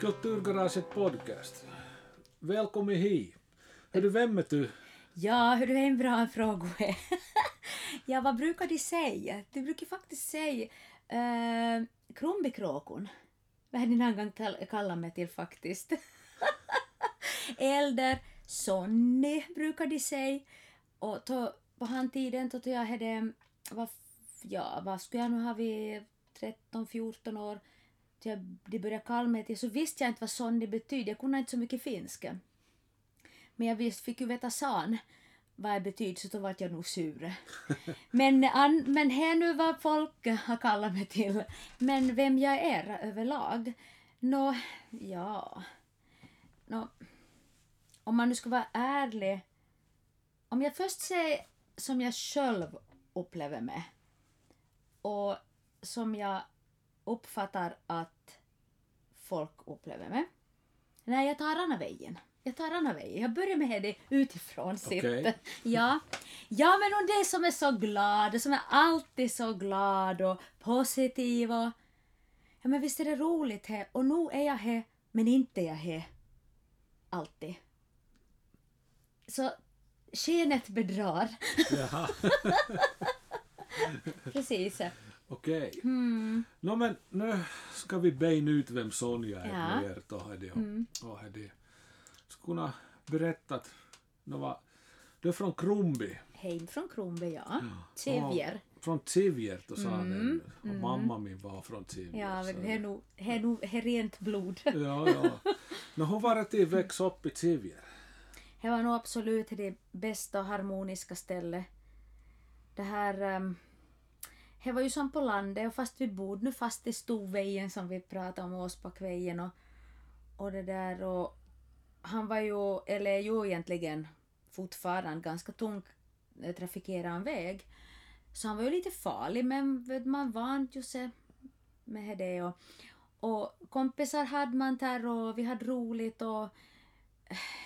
Kulturgaraget podcast. Välkommen hit. Hör du, vem är du? Ja, hör du, är en bra fråga. ja, vad brukar de säga? De brukar faktiskt säga uh, Krumbikråkon. Vad hade det någon gång kallat mig till faktiskt. Eller Sonny brukar de säga. Och to, på han tiden då jag hade, vad, ja, vad skulle jag nu ha vid 13-14 år, jag, de började kalla mig till, så visste jag inte vad Sonny betydde. Jag kunde inte så mycket finska. Men jag visst fick ju veta san vad det betyder så då vart jag nog sur. Men, an, men här nu vad folk har kallat mig till. Men vem jag är överlag? Nå, ja... Nå, om man nu ska vara ärlig. Om jag först säger som jag själv upplever mig och som jag uppfattar att folk upplever mig. Nej, jag tar andra vägen. Jag tar andra vägen. Jag börjar med det utifrån Okej. sett. Ja. ja, men hon det som är så glad, som är alltid så glad och positiv och... Ja, men visst är det roligt här. Och nu är jag här, men inte är jag här. Alltid. Så skenet bedrar. Jaha, Precis. Okej. Mm. Nå men nu ska vi bena ut vem Sonja är Ja. då är det och, och är det. Ska kunna berätta att var, du är från Krumbi. Hem från Kronby, ja. Sevjer. Och Från Tivjer då sa han och mamma min var från Tivjer. Mm. Ja, men det är nog, det är nog det är rent blod. ja, ja. Nå hon var att växa upp i Tivjer. Det var nog absolut det bästa och harmoniska stället. Det här... Um, det var ju som på landet och fast vi bodde nu fast i Storvägen som vi pratade om, Åsbackvägen och, och det där och han var ju, eller är ju egentligen fortfarande ganska tung eh, trafikerad väg. Så han var ju lite farlig men man vant ju sig med det och, och kompisar hade man där och vi hade roligt och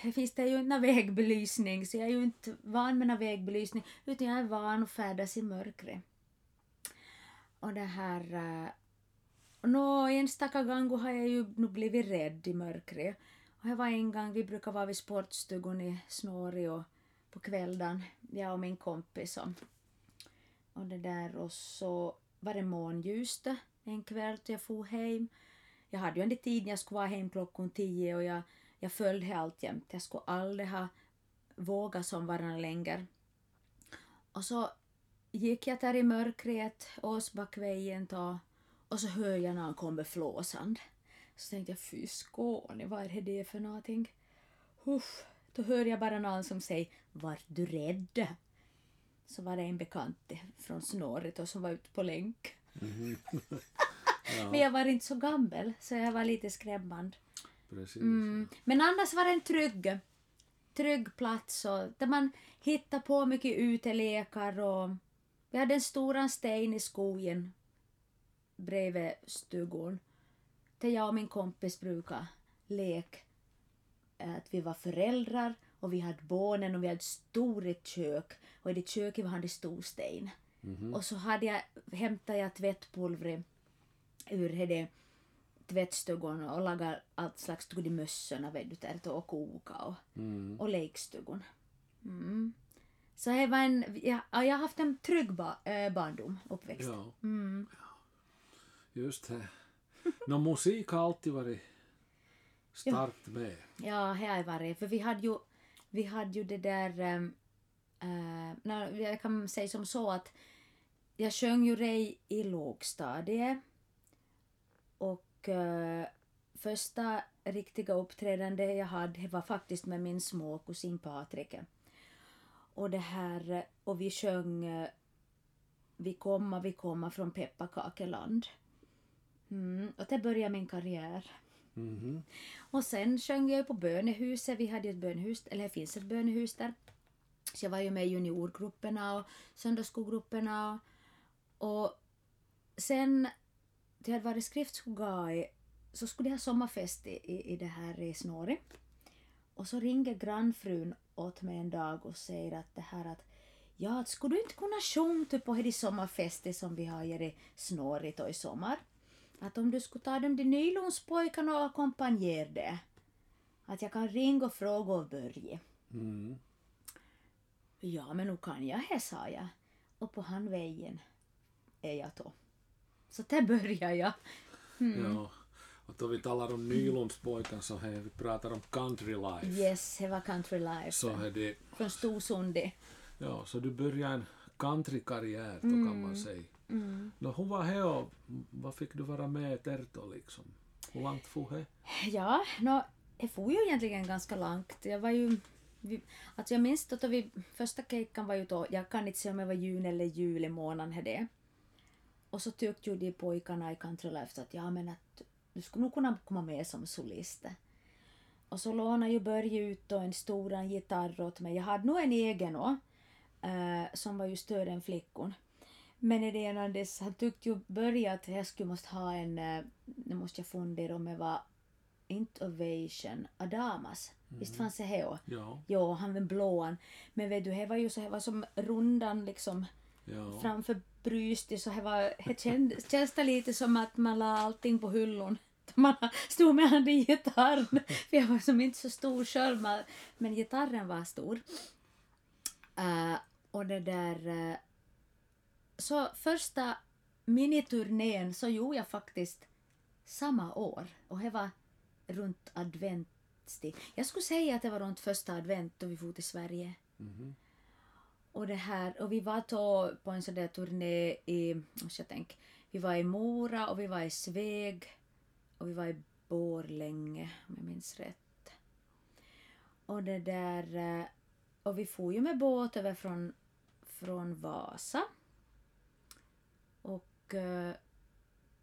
det finns det ju inte någon vägbelysning så jag är ju inte van med någon vägbelysning utan jag är van att färdas i mörkret. Och det här... Uh, Nå, no, enstaka gånger har jag ju nu blivit rädd i mörkret. Och det var en gång, vi brukar vara vid sportstugan i Snåri och på kvällen, jag och min kompis. Och, och det där och så var det månljust en kväll då jag for hem. Jag hade ju inte tid när jag skulle vara hem klockan tio och jag, jag följde alltjämt. Jag skulle aldrig ha vågat som varandra längre. Och så gick jag där i mörkret, Åsbackvägen då, och så hör jag när han kommer flåsande. Så tänkte jag, fy Skåne, vad är det för någonting? Uff, då hör jag bara någon som säger, vart du rädd? Så var det en bekant från Snåret och som var ute på länk. Men jag var inte så gammal, så jag var lite skrämmande. Mm. Men annars var det en trygg, trygg plats och där man hittade på mycket utelekar och vi hade en stor sten i skogen bredvid stugan. Där jag och min kompis brukade leka att vi var föräldrar och vi hade barnen och vi hade ett stort kök och i det köket hade stor sten. Och så hade jag, hämtade jag tvättpulver ur det tvättstugan och laga allt slags tog i mössorna vet du, där och koka och, Mm. och lekstugan. Mm. Så det var en, jag, ja, jag har haft en trygg ba, äh, barndom, uppväxt. Ja, Mm. just det. Nå musik har alltid varit starkt med. Ja, det har varit. För vi hade ju, vi hade ju det där... Um, uh, jag kan säga som så att jag sjöng ju Ray i lågstadiet. Och eh, första riktiga uppträdande jag hade var faktiskt med min små kusin Patrik. Och det här, och vi sjöng eh, Vi komma, vi komma från pepparkakeland. Mm, och det började min karriär. Mhm. Och sen sjöng jag på bönehuset. Vi hade ett bönehus, eller det finns ett bönehus där. Så jag var ju med i juniorgrupperna och söndagsskolgrupperna. Och, och sen, det hade varit skriftskola i, så skulle jag ha sommarfest i, i, i det här i Snåri. Och så ringer grannfrun åt mig en dag och säger att det här att ja, att skulle du inte kunna sjunga typ på det sommarfestet som vi har i Snårit och i sommar? att om du skulle ta dem till nylonspojkarna och ackompanjera det, att jag kan ringa och fråga och Börje. Mm. Ja, men nu kan jag det, sa jag. Och på han vägen är jag då. Så där börjar jag. Ja. Och då vi talar om Nylundspojkan så här, vi pratar om country life. Yes, det var Country Life. Så är det, Från Storsundi. ja, så du började en countrykarriär då kan man säga. Mm. Nå, hur var det och vad fick du vara med där då liksom? Hur långt for det? Ja, no, det får ju egentligen ganska långt. Jag var ju... Vi, alltså jag minns då, då vi, första kejkan var ju då, jag kan inte säga om det var juni eller juli månad det. Och så tyckte ju de pojkarna i Country Life att ja men att du skulle nog kunna komma med som solist. Och så lånade ju Börje ut en stor gitarr åt mig. Jag hade nog en egen också, eh, som var ju större än flickon. Men i det ena dess, han tyckte ju Börje att jag skulle måste ha en, eh, nu måste jag fundera om det var inte Ovation, Adamas. Visst fanns det här? Ja, Jo, han var blåan. Men vet du, det var ju så, det var som rundan liksom ja. framför brystet så det var, det kändes, känns det lite som att man la allting på hyllon. Man stod med handen i gitarren. För jag var som inte så stor själv, men- gitarren var stor. Eh, och det där... eh, så första miniturnén så gjorde jag faktiskt samma år. Och det var runt adventstid. Jag skulle säga att det var runt första advent då vi for till Sverige. Mhm. Och det här, och vi var då på en sån där turné i, måste jag tänka, vi var i Mora och vi var i Sveg och vi var i Borlänge om jag minns rätt. Och det där, eh, och vi for ju med båt över från, från Vasa. Och eh,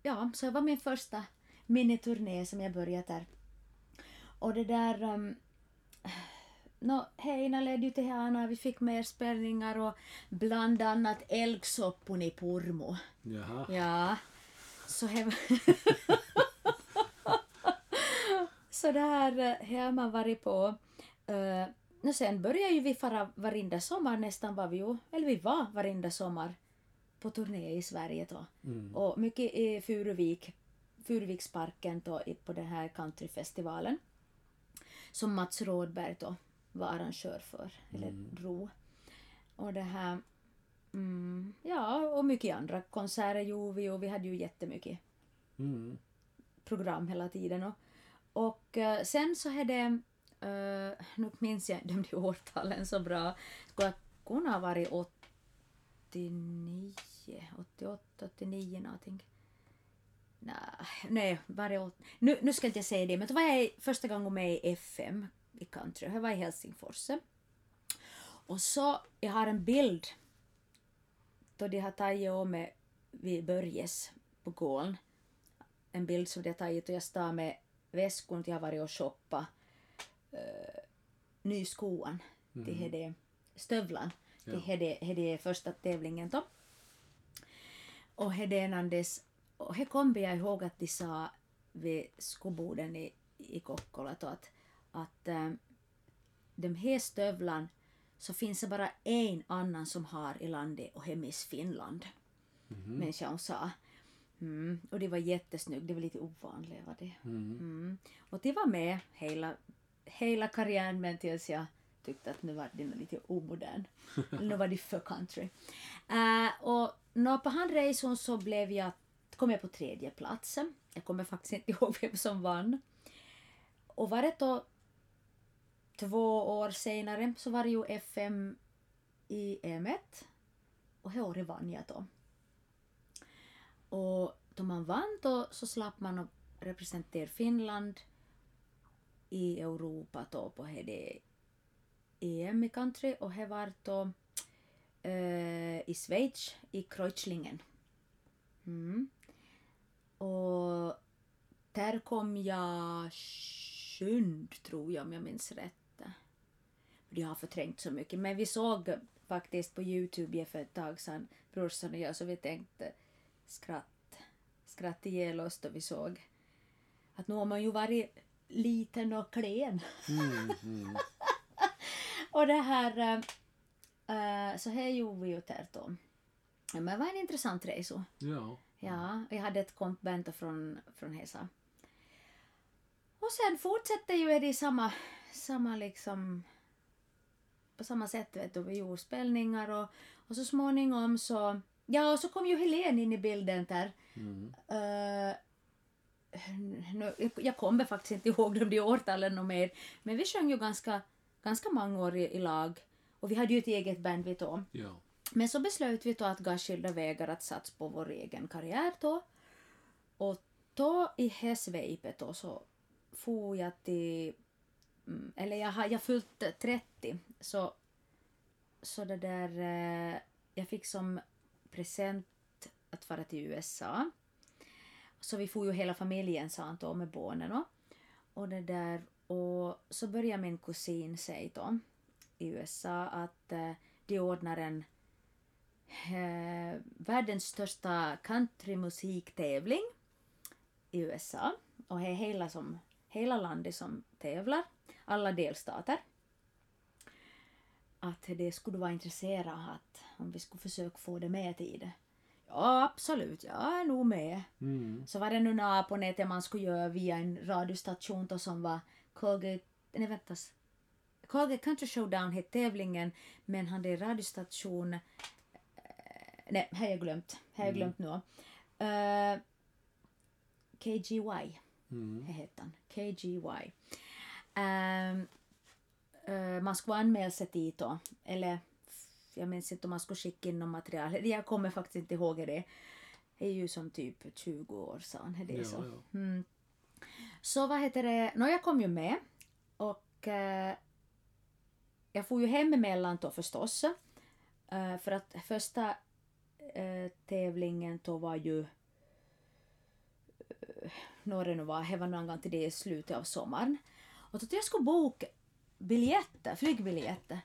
ja, så det var min första miniturné som jag började där. Och det där, um, No, Heina ledde ju till här vi fick mer spelningar och bland annat Älgsoppon i Purmo. Jaha. Ja, så he... så det här eh, har man varit på. Uh, no, sen började ju vi fara varenda sommar nästan var vi ju, eller vi var varenda sommar på turné i Sverige då. Mm. Och mycket i Furuvik, Furuviksparken då, på den här countryfestivalen. Som Mats Rådberg då var arrangör för, eller drog. Och det här... Mm, ja, och mycket andra konserter gjorde vi och vi hade ju jättemycket Mm. program hela tiden. Och, och eh, sen så hade... Uh, nu minns jag inte de årtalen så bra. Skulle jag kunna ha varit 89, 88, 89 någonting. Nej, nej bara åt, nu, nu ska inte jag säga det, men då var jag första gången med i FM i country. Jag var i Helsingfors. Och så, jag har en bild då de har tagit av mig vid Börjes på gården. En bild som de har tagit och jag står med väskon till jag har varit och shoppat uh, nyskoan till mm. stövlan. Ja. Det hade, hade första tävlingen då. Och hedenandes, och här kommer jag ihåg att de sa vid skoboden i, i Kokkola då att, att ähm, de här stövlan så finns det bara en annan som har i landet och det är Miss Finland. Människa hon sa. Mm. Och det var jättesnyggt, det var lite ovanligt var det. Mm. Mm. Och det var med hela, hela karriären men tills jag tyckte att nu var det nog lite omodern. Nu var det för country. Uh, och nå, på han resan så blev jag, kom jag på tredje platsen. Jag kommer faktiskt inte ihåg vem som vann. Och var det då två år senare så var det ju FM i EM1 och det året vann jag då. Och då man vann då så slapp man att representera Finland i Europa då på det EM i country och det var då eh, i Schweiz i Kreuzlingen. Mm. Och där kom jag sjund tror jag om jag minns rätt. Jag har förträngt så mycket men vi såg faktiskt på Youtube för ett tag sedan brorsan och jag så vi tänkte skratt, skratt ihjäl oss då vi såg att nu har man ju varit liten och klen. Mm. Mm. Och det här, äh, så här gjorde vi ju. Ja, Men det var en intressant resa. Ja. Ja, jag hade ett kompbento från, från Hesa. Och sen fortsätter ju det i samma, samma liksom på samma sätt vet du, vi gjorde spelningar och, och så småningom så Ja, och så kom ju Helen in i bilden där. Mm. Uh, nu, jag kommer faktiskt inte ihåg de årtalen och mer, men vi sjöng ju ganska, ganska många år i, i lag och vi hade ju ett eget band vi då. Ja. Men så beslöt vi då att gå skilda vägar att satsa på vår egen karriär då. Och då i Hesveipet då så for jag till, Mm. eller jag har jag fyllt 30 så, så det där, eh, jag fick som present att fara till USA. Så vi får ju hela familjen sa då med barnen och det där. Och så började min kusin säga då i USA att eh, de ordnar en eh, världens största countrymusiktävling i USA och det är hela, som, hela landet som tävlar, alla delstater. Att det skulle vara intresserat att om vi skulle försöka få det med till det. Ja, absolut, jag är nog med. Mm. Så var det nu några på nätet man skulle göra via en radiostation då som var Colgate, nej väntas, Colgate Country Showdown hette tävlingen men han hade radiostation, eh, nej, här har jag glömt, här har jag glömt nu. Uh, KGY, Mm. det hette han, KGY. Man skulle anmäla sig dit då, eller jag minns inte om man skulle skicka in något material. Jag kommer faktiskt inte ihåg det. Det är ju som typ 20 år sedan. Det är Ja, så. ja. Mm. Så vad heter det, nå jag kom ju med och eh, jag får ju hem emellan då förstås. Eh, för att första eh, tävlingen då var ju det nu var, det var någon gång till det i slutet av sommaren. Och då jag skulle boka biljetter, flygbiljetter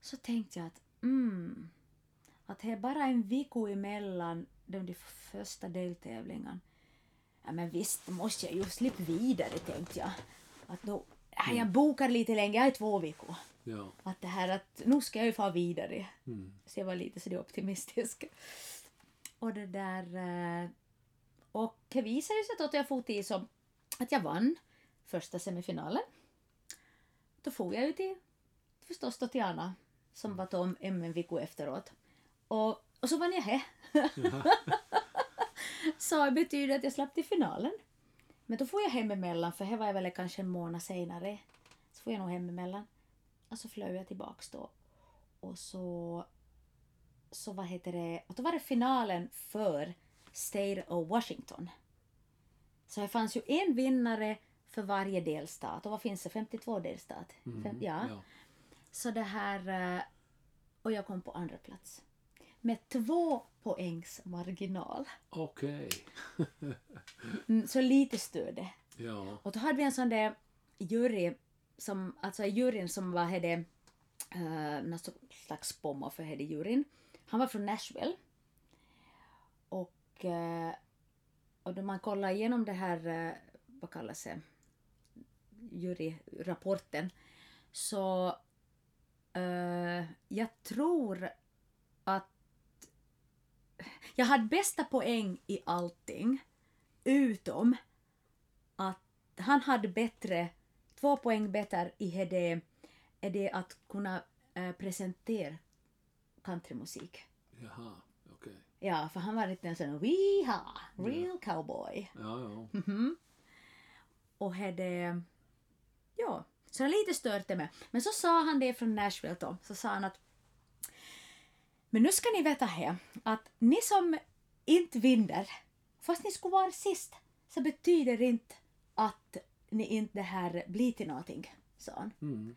så tänkte jag att mm, att det är bara en vecka emellan de, de första deltävlingarna. Ja men visst måste jag ju slippa vidare tänkte jag. Att då, ja, jag bokar lite längre, jag är två veckor. Ja. Att det här att nu ska jag ju få vidare. Mm. Så jag var lite så det optimistisk. Och det där... eh, Och det visade sig att jag for till så att jag vann första semifinalen. Då for jag ju till förstås då till Anna som var om en vecka efteråt. Och, och så vann jag här. så det betyder att jag slapp till finalen. Men då får jag hem emellan för här var jag väl kanske en månad senare. Så får jag nog hem emellan. Och så flög jag tillbaks då. Och så... Så vad heter det? Och då var det finalen för State of Washington. Så det fanns ju en vinnare för varje delstat. Och vad finns det? 52 delstat? Mm. Fem, ja. ja. Så det här... eh, Och jag kom på andra plats. Med två poängs marginal. Okej. Mm, Så lite stöd. Ja. Och då hade vi en sån där jury, som, alltså juryn som var hade, uh, någon slags pommo för hade juryn. Han var från Nashville. Och, eh, och då man kollar igenom det här, eh, vad kallas det, juryrapporten, så eh, jag tror att jag hade bästa poäng i allting, utom att han hade bättre, två poäng bättre i det, är det att kunna eh, presentera countrymusik. Jaha. Okej. Ja, för han var lite en sån weha, real cowboy. Ja, ja. Mhm. Och hade, ja, så lite stört det med. Men så sa han det från Nashville då, så sa han att men nu ska ni veta här att ni som inte vinner, fast ni skulle vara sist, så betyder det inte att ni inte det här blir till någonting, sa han. Mm.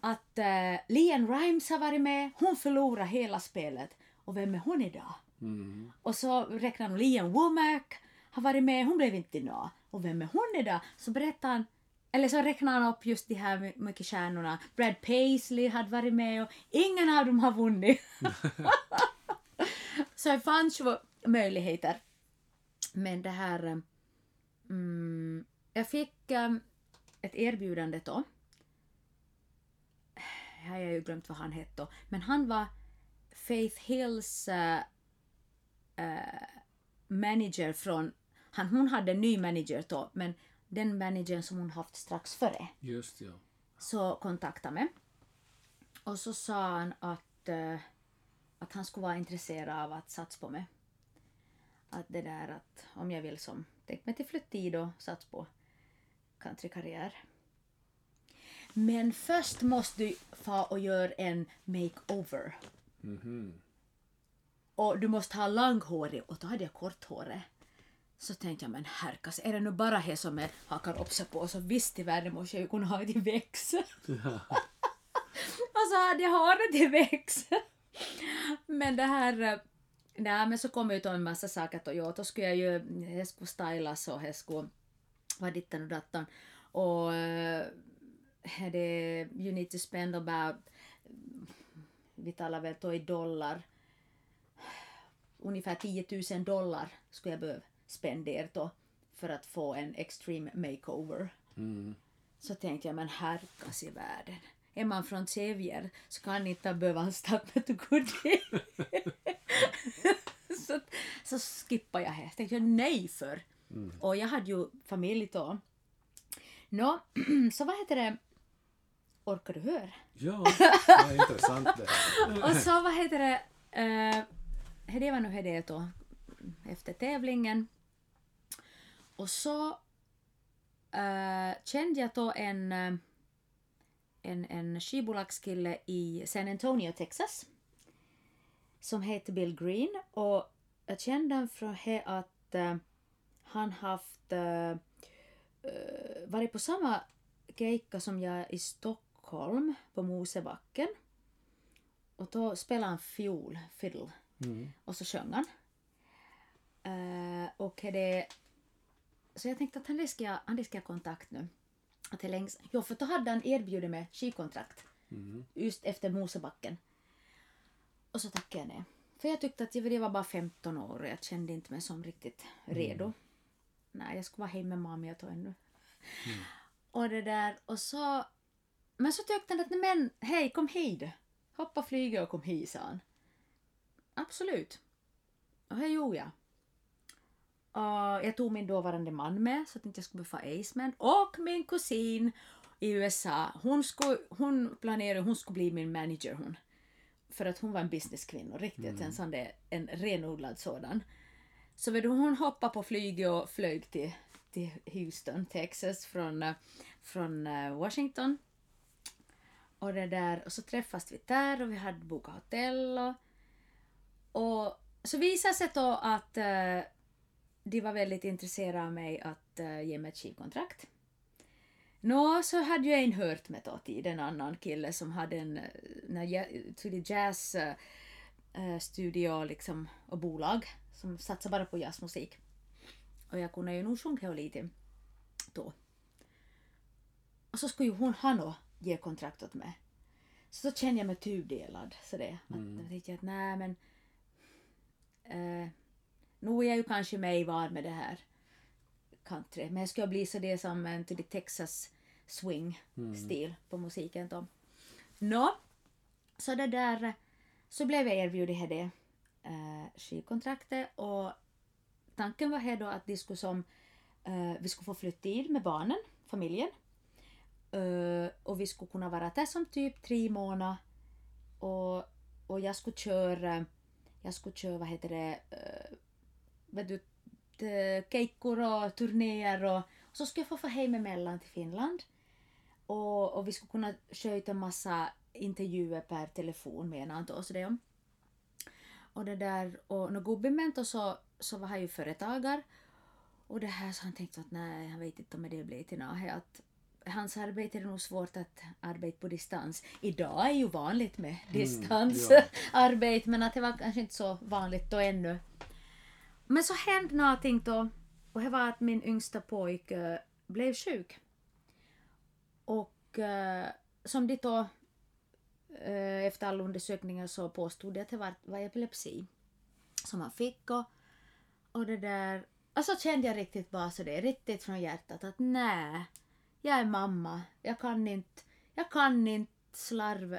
Att uh, Leanne Rimes har varit med, hon förlorade hela spelet. Och vem är hon idag? Mm. Och så räknar han Liam Womack har varit med, hon blev inte nå. Och vem är hon idag? Så berättar han, eller så räknar han upp just de här mycket stjärnorna. Brad Paisley hade varit med och ingen av dem har vunnit. så det fanns ju möjligheter. Men det här... Eh, mm, jag fick um, ett erbjudande då. Jag har ju glömt vad han hette då. Men han var Faith Hills uh, uh, manager från, han, hon hade en ny manager då, men den managern som hon haft strax före Just ja. så kontaktade mig. Och så sa han att, eh, att han skulle vara intresserad av att satsa på mig. Att det där att om jag vill som, tänk mig till flytttid och satsa på countrykarriär. Men först måste du få och göra en makeover. Mhm. Och du måste ha långhårig och då hade jag korthårig. Så tänkte jag men herkas, är det nu bara det som jag hakar upp sig på så visst i världen måste jag ju kunna ha det till väx. och så hade jag håret till väx. men det här... eh, Nej men så kom ut en massa saker att ja, då skulle jag ju, det skulle stylas och det skulle vara ditten och datten. Och eh, det, you need to spend about, vi talar väl då i dollar, ungefär 10 000 dollar skulle jag behöva spendera då för att få en extreme makeover. Mm. Så tänkte jag, men herkas i världen. Är man från Xavier så kan inte behöva to good day. så, så skippade jag det. Tänkte jag nej för. Och jag hade ju familj då. Nå, så vad heter det? Orkar du höra? Ja, det är intressant det här. Och så vad heter det? Uh, det var nog det då efter tävlingen. Och så uh, kände jag då en, eh, en, en skivbolagskille i San Antonio, Texas. Som heter Bill Green. Och jag kände honom från att eh, han haft uh, varit på samma keikka som jag i Stockholm på Mosebacken. Och då spelade han fiol, fiddle. Mm. Och så sjöng han. Eh, och det... Så jag tänkte att han ska jag, han ska jag kontakt nu. Att är längs, jo, för då hade han erbjudit mig skivkontrakt. Mm. Just efter Mosebacken. Och så tackade jag nej. För jag tyckte att jag var bara 15 år och jag kände inte mig som riktigt redo. Nej, jag skulle vara hemma med mamma jag tog ännu. Och det där, och så... Men så tyckte han att, nej men hej, kom hit. Hoppa flyget och kom hit, sa han. Absolut. Och det gjorde jag. Och jag tog min dåvarande man med så att inte jag skulle få Aceman. Och min kusin i USA. Hon, skulle, hon planerade hon skulle bli min manager hon. För att hon var en businesskvinna, riktigt en sån där, en renodlad sådan. Så vet du, hon hoppade på flyget och flög till, till Houston, Texas från, eh, från eh, Washington. Och det där, och så träffades vi där och vi hade bokat hotell och, och så visade sig då att eh, de var väldigt intresserade av mig att eh, ge mig ett skivkontrakt. Nå, så hade jag en hört med då till en annan kille som hade en eh, när jag- till jazz eh, studio liksom, och bolag som satsar bara på jazzmusik. Och jag kunde ju nog sjunga lite då. Och så skulle ju hon ha nå ge kontrakt åt mig. Så då kände jag mig tudelad. Så det, att jag tänkte att nej men eh, nu är jag ju kanske mig van med det här country. Men jag ska bli så det som en till Texas swing stil på musiken då. Nå, så det där så blev jag erbjuden det eh, skivkontraktet och tanken var här då att de skulle som, eh, vi skulle få flytta in med barnen, familjen. Eh, och vi skulle kunna vara där som typ tre månader. Och, och jag skulle köra, jag skulle köra, vad heter det, eh, vet du, t- keikkor och turnéer och, och så skulle jag få få hem emellan till Finland. Och, och vi skulle kunna sköta en massa intervjuer per telefon med en och så det. Och det där, och när gubben då så, så var han ju företagare. Och det här så han tänkte att nej, han vet inte om det blir till något. Att hans arbete är nog svårt att arbeta på distans. Idag är ju vanligt med distansarbete men att det var kanske inte så vanligt då ännu. Men så hände någonting då och det var att min yngsta pojke blev sjuk. Och eh, som de då eh, efter alla undersökningar så påstod de att det var, var epilepsi som han fick och, och det där. Och så kände jag riktigt bara så det riktigt från hjärtat att nej, jag är mamma, jag kan inte, jag kan inte slarva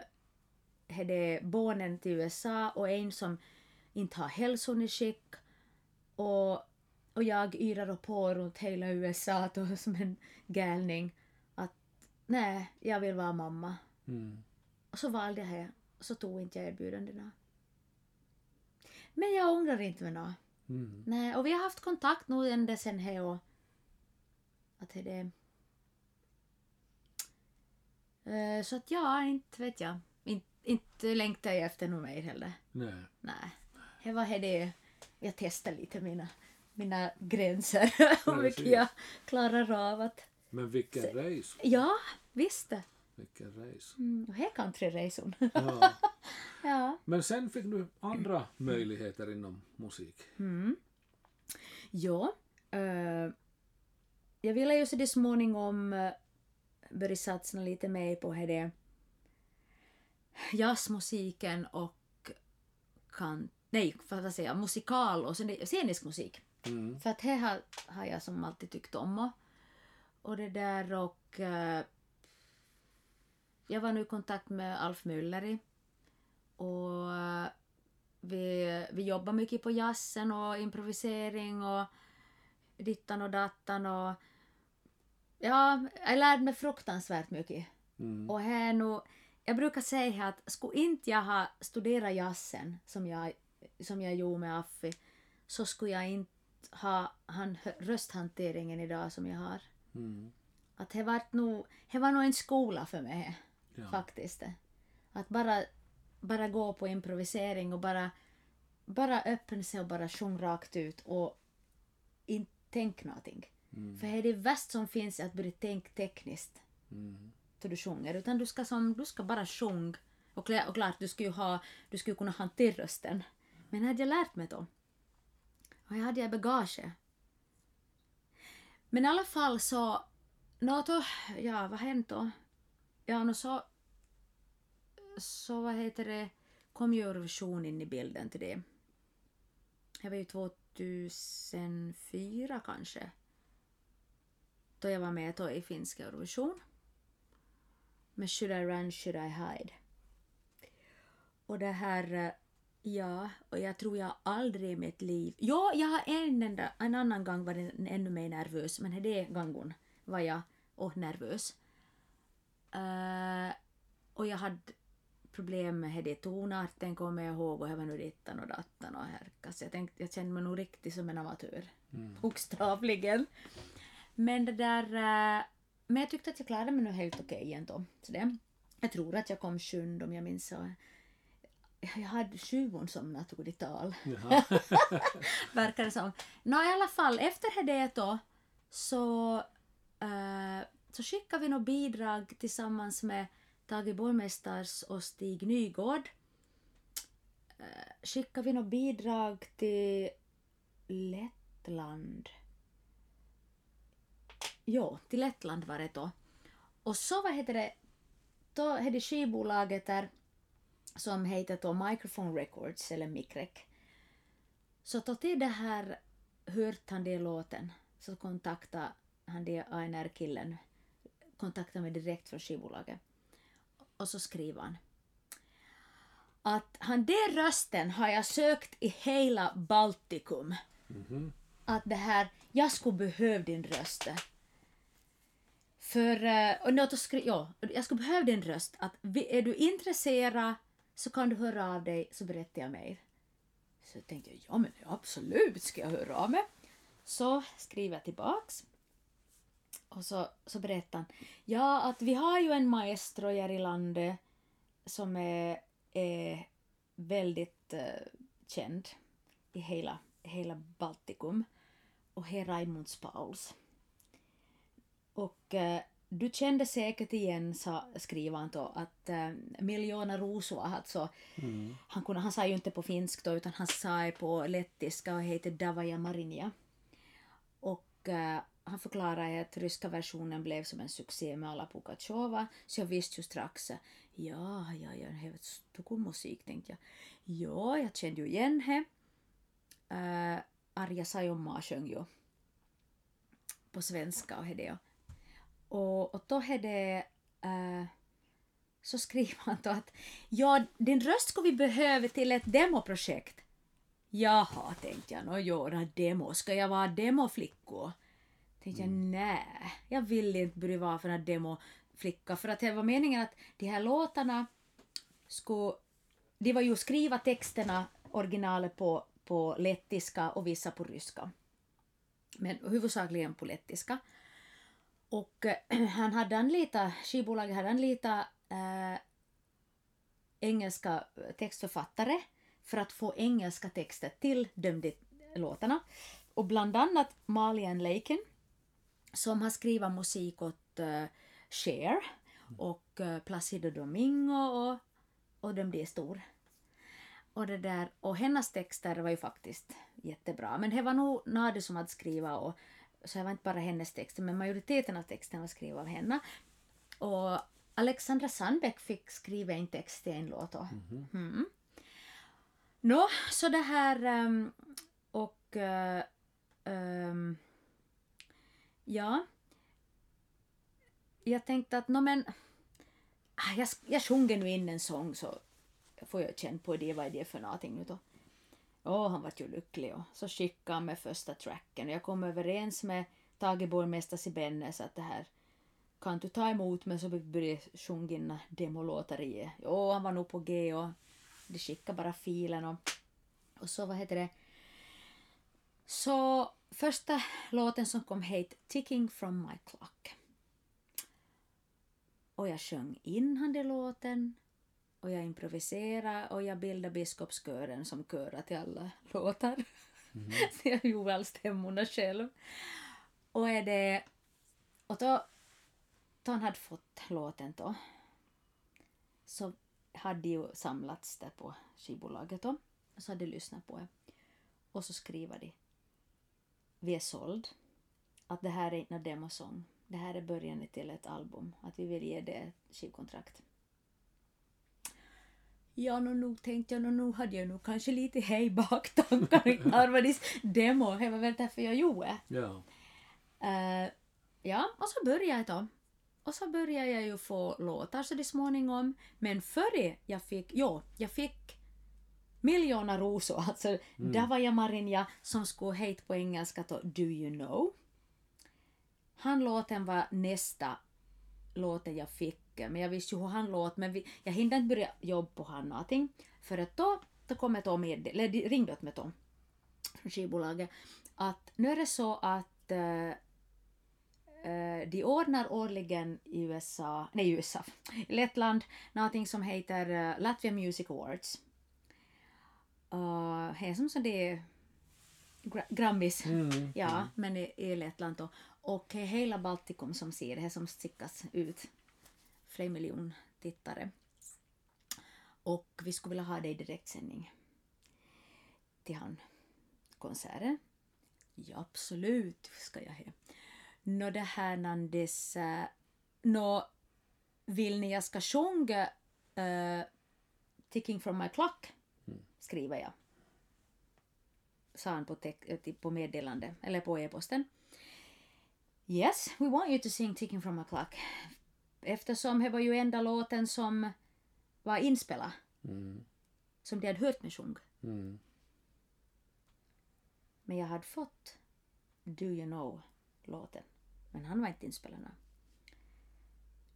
det barnen till USA och en som inte har hälsan i skick. Och, och jag yrar och på runt hela USA då, som en galning. Att nej, jag vill vara mamma. Mm. Och så valde jag det. Och så tog inte jag erbjudandena. Men jag ångrar inte mig nå. Mm. Nej, och vi har haft kontakt nu ända sen här och att det är Eh, Så att ja, inte vet jag. Inte, inte längtar jag efter något mer heller. Nej. Nej. Det var det. Jag testar lite mina, mina gränser. Hur mycket jag klarar av att... Men vilken race. Ja, visst. Vilken race. Mm, och här countryresan. Ja. ja. Men sen fick du andra möjligheter inom musik. Mm. Ja. eh, jag ville ju så det småningom uh, börja satsa lite mer på det jazzmusiken och kan, nej, vad ska säga, musikal och scenisk musik. Mm. För att det har, har jag som alltid tyckt om. Och, och det där och... eh, jag var nu i kontakt med Alf Mülleri. Och eh, vi, vi jobbar mycket på jazzen och improvisering och dittan och dattan och... Ja, jag lärde mig fruktansvärt mycket. Mm. Och här nu, jag brukar säga att skulle inte jag ha studerat jazzen som jag, som jag gjorde med Affi så skulle jag inte ha han, rösthanteringen idag som jag har. Mm. Att det var nog, det var nog en skola för mig Ja. faktiskt. Att bara, bara gå på improvisering och bara, bara öppna sig och bara sjunga rakt ut och inte tänka någonting. Mm. För det är det värsta som finns att börja tänka tekniskt Mm. då du sjunger utan du ska, som, du ska bara sjunga. Och, och klart, du skulle ju ha, du skulle kunna hantera rösten. Men hade jag lärt mig då? Och jag hade jag bagage. Men i alla fall så, nå då, ja vad hände då? Ja, nå så, så vad heter det, kom ju Eurovision in i bilden till det. Det var ju 2004 kanske. Då jag var med då i finska Eurovision med Should I Run, Should I Hide. Och det här, eh, ja, och jag tror jag aldrig i mitt liv... Ja, jag har en, enda, en annan gång varit ännu mer nervös, men det gången var jag och nervös. Eh, och jag hade problem med det tonarten kommer jag ihåg och jag var nu dittan och dattan och härkas. Jag tänkte, jag kände mig nog riktigt som en amatör. Mm. Bokstavligen. Men det där... eh, Men jag tyckte att jag klarade mig nog helt okej ändå. Så det, jag tror att jag kom sjunde om jag minns så. Jag hade tjuvon som naturligt tal. Jaha. Verkar det som. Nå i alla fall, efter det då så, eh, så skickade vi nog bidrag tillsammans med Tage Borgmästars och Stig Nygård. Uh, skickade vi nog bidrag till Lettland. Jo, till Lettland var det då. Och så vad heter det, då hade skivbolaget där som heter då Microphone Records eller Mikrek. Så då till det här hört han det låten så kontaktade han det ANR-killen kontaktade mig direkt från skivbolaget. Och så skriver han att han den rösten har jag sökt i hela Baltikum. Mhm. Att det här, jag skulle behöva din röst. För, eh, och att skri- ja, jag skulle behöva din röst. Att är du intresserad så kan du höra av dig så berättar jag mer. Så tänkte jag, ja men absolut ska jag höra av mig. Så skriver jag tillbaks. Och så, så berättar han, ja att vi har ju en maestro här i landet som är, är väldigt eh, känd i hela, hela Baltikum. Och det är Raimunds Pauls. Och eh, du kände säkert igen, sa, skriver han då, att eh, Miljona Rosua, alltså, Mm. han, kunde, han sa ju inte på finsk då, utan han sa på lettiska och heter Davaja Marinja. Och eh, han förklarade att ryska versionen blev som en succé med alla Pukachova, så jag visste ju strax, ja, ja, ja, det stor musik, tänkte jag. Ja, jag kände ju igen det. Uh, Arja Saijonmaa sjöng ju på svenska och det. Och, och då hade uh, så skriver han då att ja, din röst skulle vi behöva till ett demoprojekt. Jaha, tänkte jag, och göra demo. Ska jag vara demoflickor? Tänkte jag, nej, jag vill inte börja vara för en demoflicka. För att det var meningen att de här låtarna skulle... De var ju skriva texterna, originalet på, på lettiska och vissa på ryska. Men huvudsakligen på lettiska. Och eh, han hade anlitat, skivbolaget hade anlitat äh, eh, engelska eh, textförfattare för att få engelska texter till de låtarna. Och bland annat Malian Laken som har skrivit musik åt äh, Cher och äh, Placido Domingo och, och de är stor. Och, det där, och hennes texter var ju faktiskt jättebra. Men det var nog Nadi som hade skrivit och så det var inte bara hennes texter men majoriteten av texten var skriven av henne. Och Alexandra Sandbeck fick skriva en text till en låt. Och, mm. Mm. Nå, så det här um, och uh, um, ja. Jag tänkte att no, men ah, jag, jag sjunger nu in en sång så får jag känna på det vad är det för någonting nu då. Åh, han var ju lycklig och så skickade han med första tracken och jag kom överens med Tage borgmästare i att det här kan du ta emot men så vi börjar sjunga demolåtar i. Jo, han var nog på G och de skickade bara filen och, och så vad heter det. Så första låten som kom hit Ticking from my clock. Och jag sjöng in han den låten och jag improviserade och jag bildade biskopskören som körar till alla låtar. Mm. så jag gjorde all stämmorna själv. Och är det... Och då, då han hade fått låten då så hade ju samlats där på skivbolaget då och så hade de lyssnat på det. Och så skriver de Vi är såld. Att det här är inte en demosång. Det här är början till ett album. Att vi vill ge det ett skivkontrakt. Ja, no, nog tänkte jag, no, nog hade jag nog kanske lite hej baktankar i Arvadis demo. Det var väl därför jag gjorde. Ja. Uh, ja, och så började jag då. Och så började jag ju få låtar så det småningom. Men före jag fick, jo, jag fick miljoner rosor. Alltså, mm. där var jag Marinja som skulle heta på engelska då Do You Know. Han låten var nästa låten jag fick. Men jag visste ju hur han låt, men vi, jag hinner inte börja jobba på han någonting. För att då, då kom ett med, eller de ringde åt mig då, från skivbolaget, att nu är det så att Uh, de ordnar årligen i USA, nej USA, i Lettland, någonting som heter uh, Latvia Music Awards. Uh, det är som så det är gra Grammis, mm, ja, mm. men i, i Lettland då. Och hela Baltikum som ser det, som stickas ut flera miljoner tittare. Och vi skulle vilja ha det i direktsändning till han konserten. Ja, absolut ska jag ha. Nå det här nandes... Uh, nå, vill ni jag ska sjunga uh, Ticking from my clock? Mm. Skriver jag. Sa han på, eh, på meddelande, eller på e-posten. Yes, we want you to sing Ticking from my clock. Eftersom det var ju enda låten som var inspelad. Mm. Som de hade hört mig sjunga. Mm. Men jag hade fått Do You Know-låten. Men han var inte inspelad.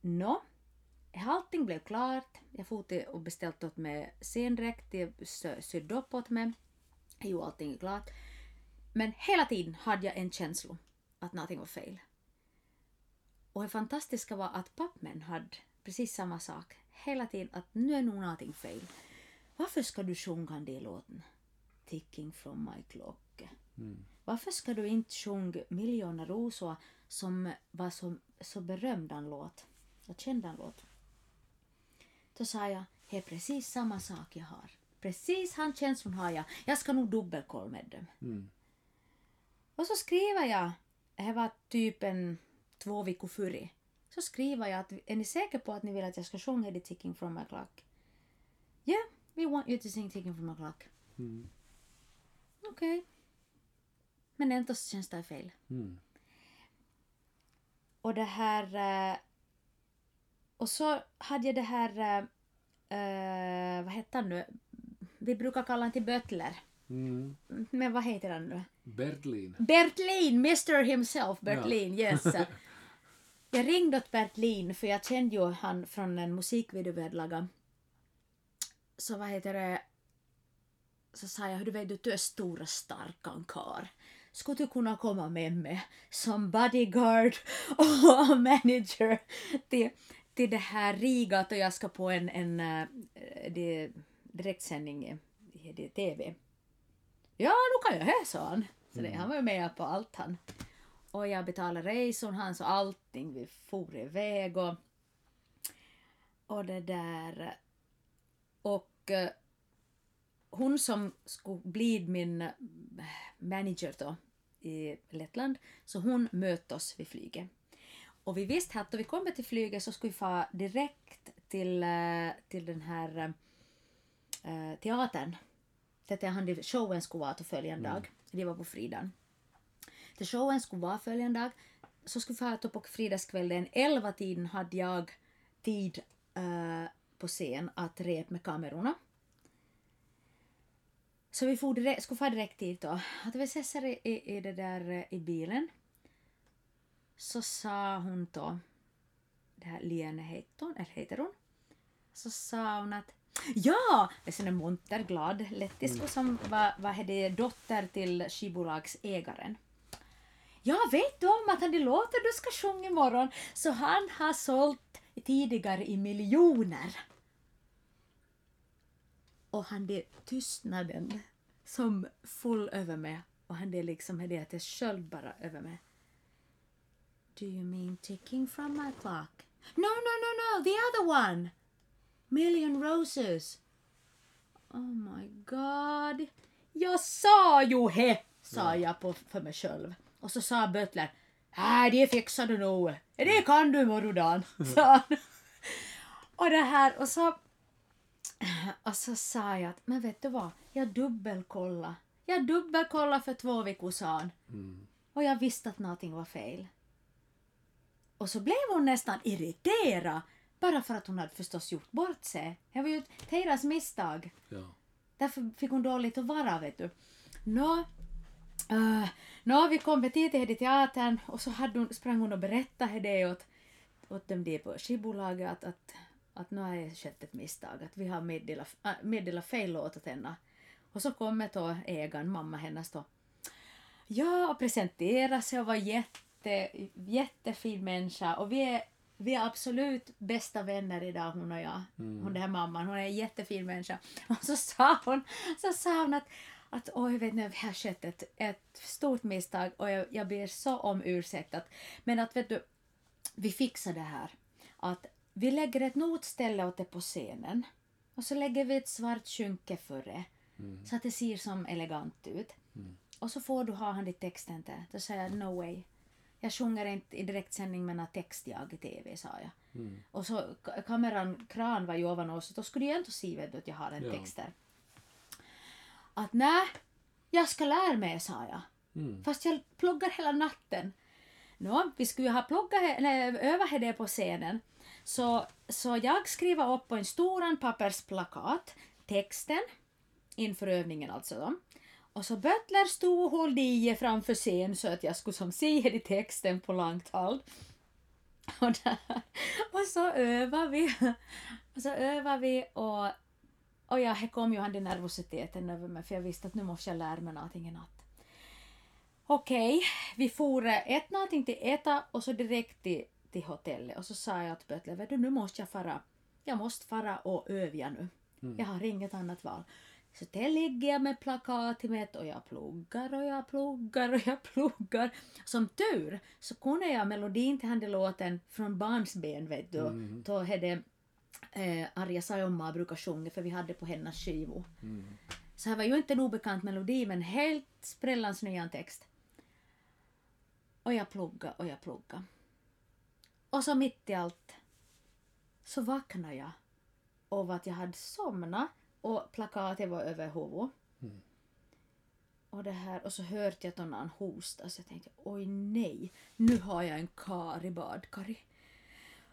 Nå, allting blev klart. Jag for till och beställde åt mig scendräkt, de sydde upp åt mig. Jag gjorde allting klart. Men hela tiden hade jag en känsla att någonting var fel. Och det fantastiska var att pappmen hade precis samma sak. Hela tiden att nu är nog någonting fel. Varför ska du sjunga den låten? Ticking from my clock. Mm. Varför ska du inte sjunga Miljoner rosor som var så, så berömd en låt och känd en låt? Då sa jag, det är precis samma sak jag har. Precis han känslan har jag. Jag ska nog dubbelkolla med dem. Mm. Och så skriver jag, det var typ en två veckor före, så skriver jag att är ni säkra på att ni vill att jag ska sjunga The Ticking from my clock? Yeah, we want you to sing Ticking from my clock. Mm. Okej. Okay. Men ändå så känns det fel. Mm. Och det här... Uh, och så hade jag det här... Uh, vad heter han nu? Vi brukar kalla honom till Böttler. Mm. Men vad heter han nu? Bertlin. Bertlin, Mr himself, Bertlin, yes. Jag ringde åt Bertlin för jag kände ju han från en musikvideo vi hade lagat. Så vad heter det? Så sa jag, du vet du är stora starka karl. Skulle du kunna komma med mig som bodyguard och manager till, till det här Rigat och jag ska på en, en uh, det, direktsändning i, i TV. Ja, nu kan jag det, sa han. Så det, han var ju med på allt han. Och jag betalade resan hans och allting. Vi for iväg och, och det där. Och uh, hon som skulle bli min eh, manager då i Lettland, så hon mötte oss vid flyget. Och vi visste att då vi kommer till flyget så skulle vi få direkt till, uh, till den här uh, teatern. Där han showen skulle vara till följande dag. Det var på fredagen. Till showen skulle vara följande dag. Så skulle vi fara på fredagskvällen. Elva tiden hade jag tid uh, på scen att rep med kamerorna. Så vi for direkt, skulle få direkt dit då. Att vi ses i, i, i det där eh, i bilen. Så sa hon då, det här Liene heter hon, eller heter hon. Så sa hon att Ja! En sån där munter, glad lettisko som var, var det dotter till skivbolagsägaren. Ja, vet om att han de låter du ska sjunga imorgon så han har sålt tidigare i miljoner. Och han det tystnaden som full över mig och han det liksom det att jag själv bara över mig. Do you mean ticking from my clock? No, no, no, no, the other one! Million roses. Oh my god. Jag sa ju he, sa jag på, för mig själv. Och så sa Butler, äh, det fixar du nog. Det kan du morgondagen, sa han. Och det här, och så, och så sa jag att, men vet du vad, jag dubbelkolla. Jag dubbelkolla för två veckor sedan. Mm. Och jag visste att någonting var fel. Och så blev hon nästan irriterad bara för att hon hade förstås gjort bort sig. Det var ju deras misstag. Ja. Därför fick hon dåligt att vara, vet du. Nå, uh, nå vi kom dit till teatern och så hade hon, sprang hon och berättade det åt, åt dem det på skivbolaget att, att, att nu har det skett ett misstag, att vi har meddelat, äh, meddelat fel låt åt henne. Och så kommer då ägaren, mamma hennes då, ja och presenterade sig och var jätte, jättefin människa och vi är vi är absolut bästa vänner idag hon och jag. Mm. Hon den här mamman, hon är en jättefin människa. Och så sa hon, så sa hon att, att oj vet ni, vi har skett ett, ett stort misstag och jag, jag ber så om ursäkt. Att, men att vet du, vi fixar det här. Att vi lägger ett notställe åt det på scenen och så lägger vi ett svart skynke för det. Mm. Så att det ser som elegant ut. Mm. Och så får du ha han i texten där. Då säger jag no way. Jag sjunger inte i direktsändning men har text jag i TV, sa jag. Mm. Och så kameran, kran var ju ovan oss, då skulle jag ändå se vet du, att jag har en ja. text där. Att nej, jag ska lära mig, sa jag. Mm. Fast jag pluggar hela natten. Nå, vi skulle ju ha pluggat, eller övat det på scenen. Så, så jag skriver upp på en stor pappersplakat texten inför övningen alltså. Då. Och så Butler stod och höll i framför scen så att jag skulle som se i texten på långt håll. Och, där, och så övar vi. Och så övar vi och, och ja, här kom ju han den nervositeten över mig för jag visste att nu måste jag lära mig någonting i natt. Okej, okay, vi for ett någonting till äta och så direkt till, till hotellet och så sa jag till vet du nu måste jag fara, jag måste fara och övja nu. Mm. Jag har inget annat val. Så där ligger jag med plakatimet och jag pluggar och jag pluggar och jag pluggar. Som tur så kunde jag melodin till den låten från barnsben vet du. Mm. Då hade eh, Arja Saijonmaa brukar sjunga för vi hade på hennes skivo. Mm. Så det var ju inte en obekant melodi men helt sprällans ny text. Och jag plugga och jag plugga. Och så mitt i allt så vaknade jag av att jag hade somnat och plakatet var över huvudet. Mm. Och, det här, och så hörde jag att någon hostade så jag tänkte oj nej, nu har jag en kar i badkaret.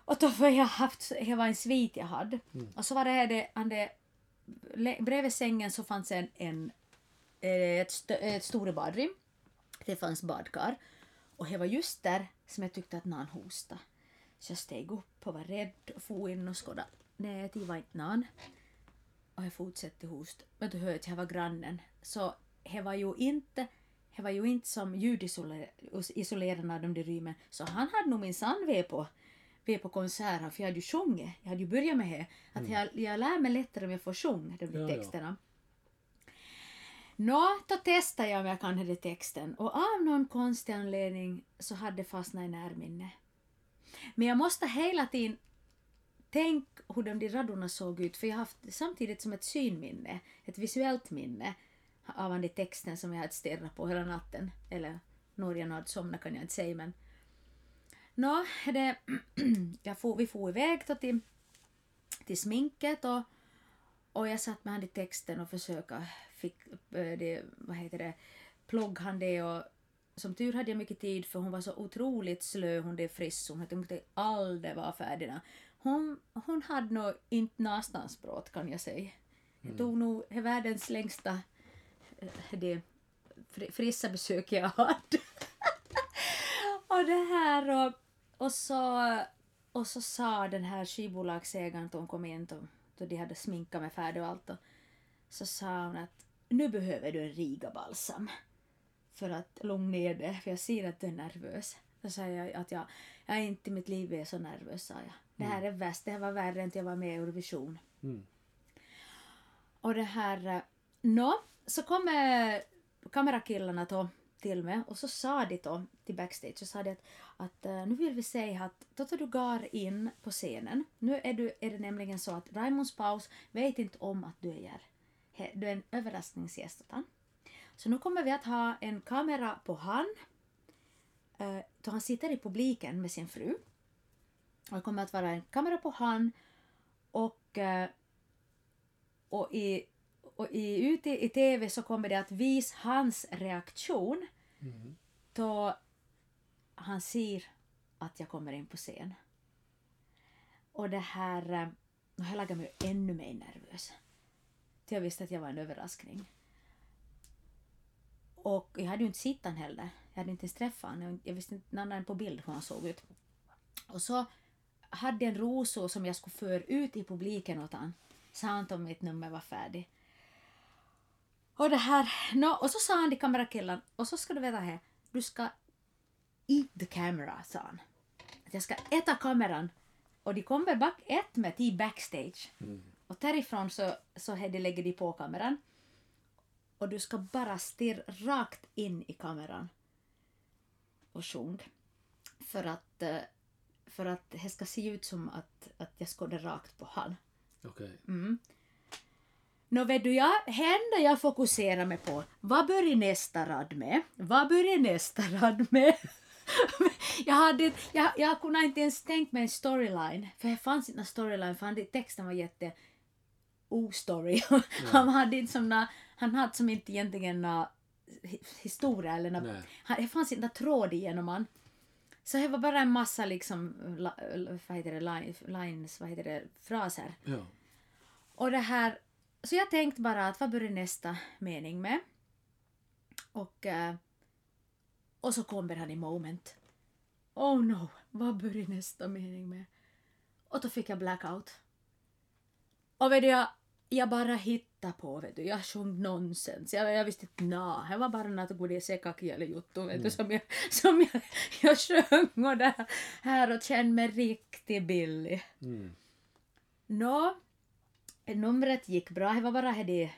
Och då var jag haft, det var en svit jag hade. Mm. Och så var det, det, det bredvid sängen så fanns en, en eh, ett, st- ett stort badrum. Det fanns badkar. Och det var just där som jag tyckte att någon hostade. Så jag steg upp och var rädd och for in och skådade. Nej, det var inte någon. Och jag fortsatte hosta. Men du hörde jag var grannen. Så det var ju inte det var ju inte som ljudisolerarna de där rymmen. Så han hade nog minsann ve på, ve på konserter för jag hade ju sjungit. Jag hade ju börjat med det. Att jag, jag lär mig lättare om jag får sjunga de där texterna. Nå, då testade jag om jag kan den texten och av någon konstig anledning så hade det fastnat i närminne. Men jag måste hela tiden tänka hur de där radorna såg ut för jag har haft samtidigt som ett synminne, ett visuellt minne av den texten som jag hade stirrat på hela natten. Eller när jag hade somnat kan jag inte säga men Nå, det, jag for, vi for iväg då till, till sminket och, och jag satt med han i texten och försöka fick eh, det, vad heter det, plogg han det och som tur hade jag mycket tid för hon var så otroligt slö hon det frisson. Jag tänkte aldrig vara färdig. Hon, hon hade nog inte någonstansbrott kan jag säga. Det tog nog världens längsta eh, det fri- frissa besök jag hade. och det här och, och så och så sa den här skivbolagsägaren då hon kom in då, då de hade sminkat mig färdig och allt och så sa hon att nu behöver du en Riga-balsam för att lugna ner det, för jag ser att du är nervös. Då sa jag att jag, jag är inte i mitt liv är så nervös, sa jag. Det här är värst, det här var värre än att jag var med i Eurovision. Mm. Och det här... Nå, så kommer kamerakillarna då till mig och så sa de då till backstage så sa de att, att eh, nu vill vi säga att då tar du gar in på scenen. Nu är, du, är det nämligen så att Raimunds paus vet inte om att du är Du är en överraskningsgäst åt han. Så nu kommer vi att ha en kamera på han. eh, Då han sitter i publiken med sin fru. Och det kommer att vara en kamera på han och eh, och i, och i, ute i TV så kommer det att visa hans reaktion Mm. då han ser att jag kommer in på scen. Och det här... Eh, och Det här lagar mig ännu mer nervös. Till jag visste att jag var en överraskning. Och jag hade ju inte sett han heller. Jag hade inte ens träffat honom. Jag visste inte någon annan på bild hur han såg ut. Och så hade en rosor som jag skulle föra ut i publiken åt han. Sa han om mitt nummer var färdigt. Och det här, nå, och så sa han till kamerakillen, och så ska du veta här, du ska eat the camera, sa han. Att jag ska äta kameran. Och de kommer back ett med till backstage. Och därifrån så, så de lägger de på kameran. Och du ska bara stirra rakt in i kameran. Och sjung. För att, eh, för att det ska se ut som att, att jag skådar rakt på han. Okej. Mm. Nå vet du, jag, händer jag fokuserar mig på vad börjar nästa rad med? Vad börjar nästa rad med? jag, hade, jag, jag kunde inte ens tänkt mig en storyline, för det fanns inte någon storyline, för han, texten var jätte o-story. han hade inte som han hade som inte egentligen hi- historia eller han, det fanns inte någon tråd igenom han. Så det var bara en massa liksom, la, vad heter det, line, lines, vad heter det, fraser. Ja. Och det här, så jag tänkte bara att vad börjar nästa mening med? Och, eh, och så kommer han i moment. Oh no, vad börjar nästa mening med? Och då fick jag blackout. Och vet du, jag, jag bara hittade på, vet du. Jag sjöng nonsens. Jag, jag visste inte nå. Det var bara något godis sekakielejuttu, vet du, som jag, som jag, jag sjöng och det här och kände mig riktigt billig. Mm. Nå, numret gick bra. Det var bara det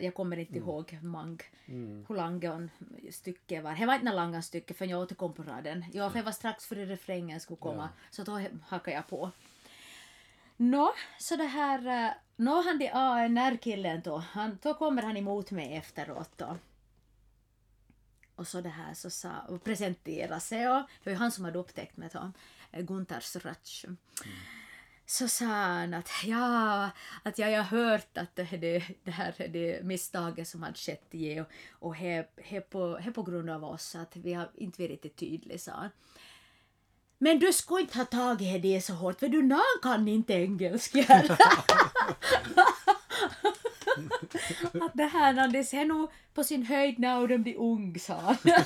jag kommer inte ihåg mang, Mm. hur långt stycket var. Det var inte något långt stycke för jag återkom på raden. Ja, för det var strax före refrängen skulle komma, så då hakade jag på. Nå, så det här... eh, Nå, han de ANR-killen då, han, då kommer han emot mig efteråt då. Och så det här så sa, och presentera sig och det var ju han som hade upptäckt mig då, eh, Gunters Ratsch. Så sa han att ja, att jag har hört att det, det, det här det misstaget som hade skett i och, och det är på, he på grund av oss, att vi har inte varit riktigt tydliga, sa han. Men du ska inte ha tagit det så hårt, för du någon kan inte engelska. att det här det är nog på sin höjd när de blir ung, sa han.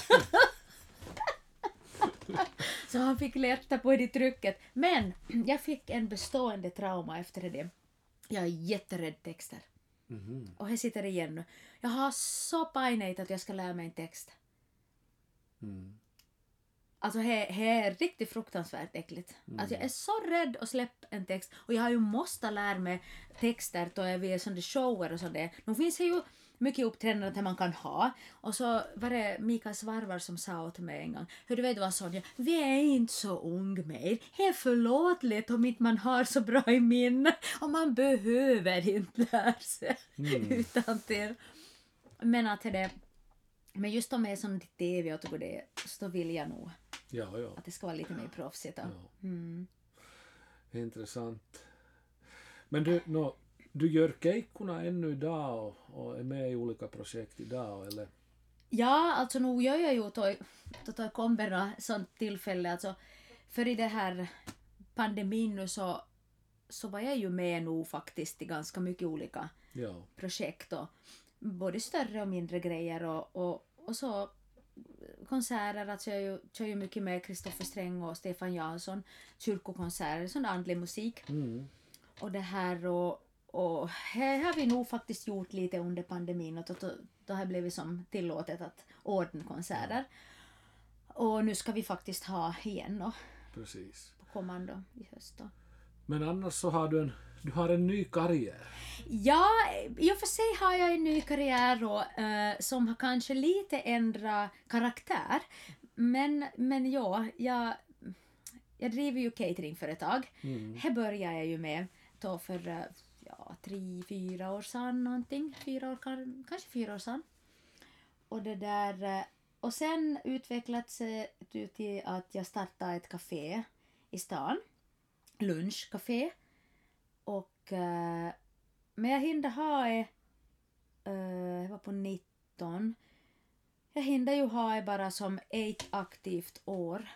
Så han fick lätta på det trycket. Men jag fick en bestående trauma efter det. Jag är jätterädd texter. Mhm. Och här sitter det igen nu. Jag har så pajnat att jag ska lära mig en text. Mm. Alltså det är riktigt fruktansvärt äckligt. Alltså jag är så rädd att släppa en text. Och jag har ju måste lära mig texter då jag vid sådana shower och sådär. Nu finns det ju mycket uppträdanden som man kan ha. Och så var det Mikael Svarvar som sa åt mig en gång. Hur du vet vad Sonja, vi är inte så ung mer. Det är förlåtligt om inte man har så bra i minne. Och man behöver inte lära sig utan till. Men att det men just om det är som TV och det, så vill jag nog Ja, ja. att det ska vara lite mer proffsigt. ja. Mm. Intressant. Men du, nå, du gör keikkuna ännu idag och, och är med i olika projekt idag, eller? Ja, alltså nog gör jag ju då toi kommer nå sånt tillfälle. Alltså, för i det här pandemin nu så, så var jag ju med nog faktiskt i ganska mycket olika Ja. projekt. Och, både större och mindre grejer och, och, och så konserter, alltså jag ju, kör ju mycket med Kristoffer Sträng och Stefan Jansson, kyrkokonserter, sån andlig musik. Mm. Och det här och, och här har vi nog faktiskt gjort lite under pandemin och då, då, har det blivit som tillåtet att ordna konserter. Och nu ska vi faktiskt ha igen då, Precis. på kommando i höst. Då. Men annars så har du en, du har en ny karriär. Ja, i och för sig har jag en ny karriär och, eh, som har kanske lite ändrat karaktär. Men, men ja, jag, jag driver ju cateringföretag. Mm. Det började jag ju med då för eh, ja, tre, fyra år sedan någonting. Fyra år, kanske fyra år sedan. Och det där... Eh, och sen utvecklats det till att jag startade ett café i stan. Lunchcafé. Och... Eh, men jag hinner ha det... Eh, jag var på 19. Jag hinner ju ha det bara som ett aktivt år.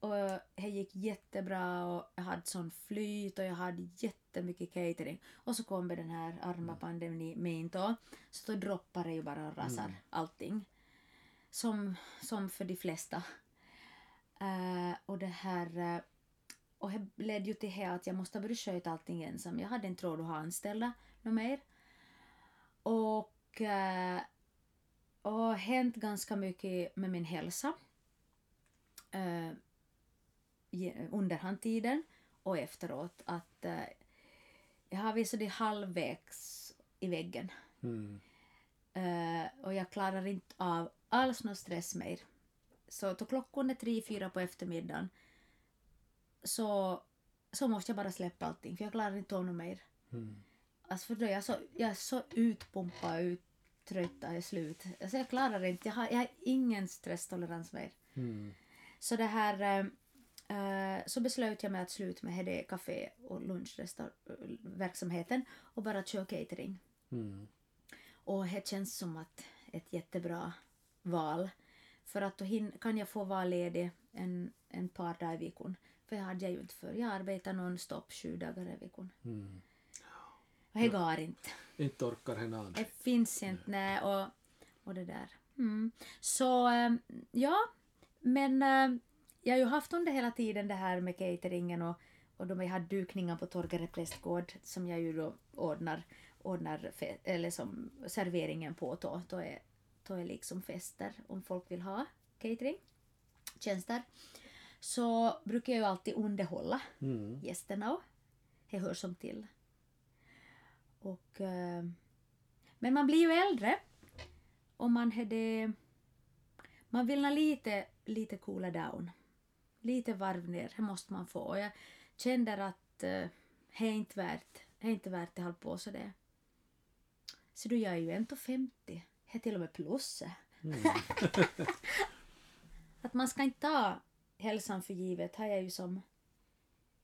Och det gick jättebra och jag hade sån flyt och jag hade jättemycket catering. Och så kom den här arma pandemin då. Så då droppar det ju bara och rasar Mm. allting. Som, som för de flesta. Eh, och det här... eh, och det ledde ju till att jag måste börja sköta allting ensam. Jag hade inte råd att ha anställda något mer. Och... eh, och hänt ganska mycket med min hälsa. Ge- under handtiden och efteråt att eh, jag har visat det halvvägs i väggen. Mm. Eh, och jag klarar inte av alls någon stress mer. Så då klockan är tre, fyra på eftermiddagen så, så måste jag bara släppa allting för jag klarar inte av något mer. Mm. Alltså för då jag så, jag är så utpumpad och uttrött och är slut. Alltså jag klarar inte, jag har, jag har ingen stresstolerans mer. Mm. Så det här eh, så beslöt jag mig att sluta med det café och lunchverksamheten och bara köra catering. Mm. Och det känns som att ett jättebra val. För att då kan jag få vara ledig en, en par dagar i veckan. För det hade jag ju inte för. Jag arbetar non-stop sju dagar i veckan. Mm. Och det går inte. Inte orkar hen an. Det finns inte. Nej, och, och det där. Mm. Så eh, ja, men eh, jag har ju haft under hela tiden det här med cateringen och, och då jag hade dukningar på Torgare prästgård som jag ju då ordnar, ordnar fe- eller som serveringen på då. Då är, då är liksom fester om folk vill ha catering, tjänster. Så brukar jag ju alltid underhålla Mm. gästerna och det hör som till. Och, eh, men man blir ju äldre och man hade, man vill ha lite, lite coola down. Lite varv ner, det måste man få. Och jag känner att eh, det är inte värt, det är inte värt det hålla på så det. Så då jag är ju ändå 50. Det är till och med plus. Mm. Att man ska inte ta hälsan för givet har jag ju som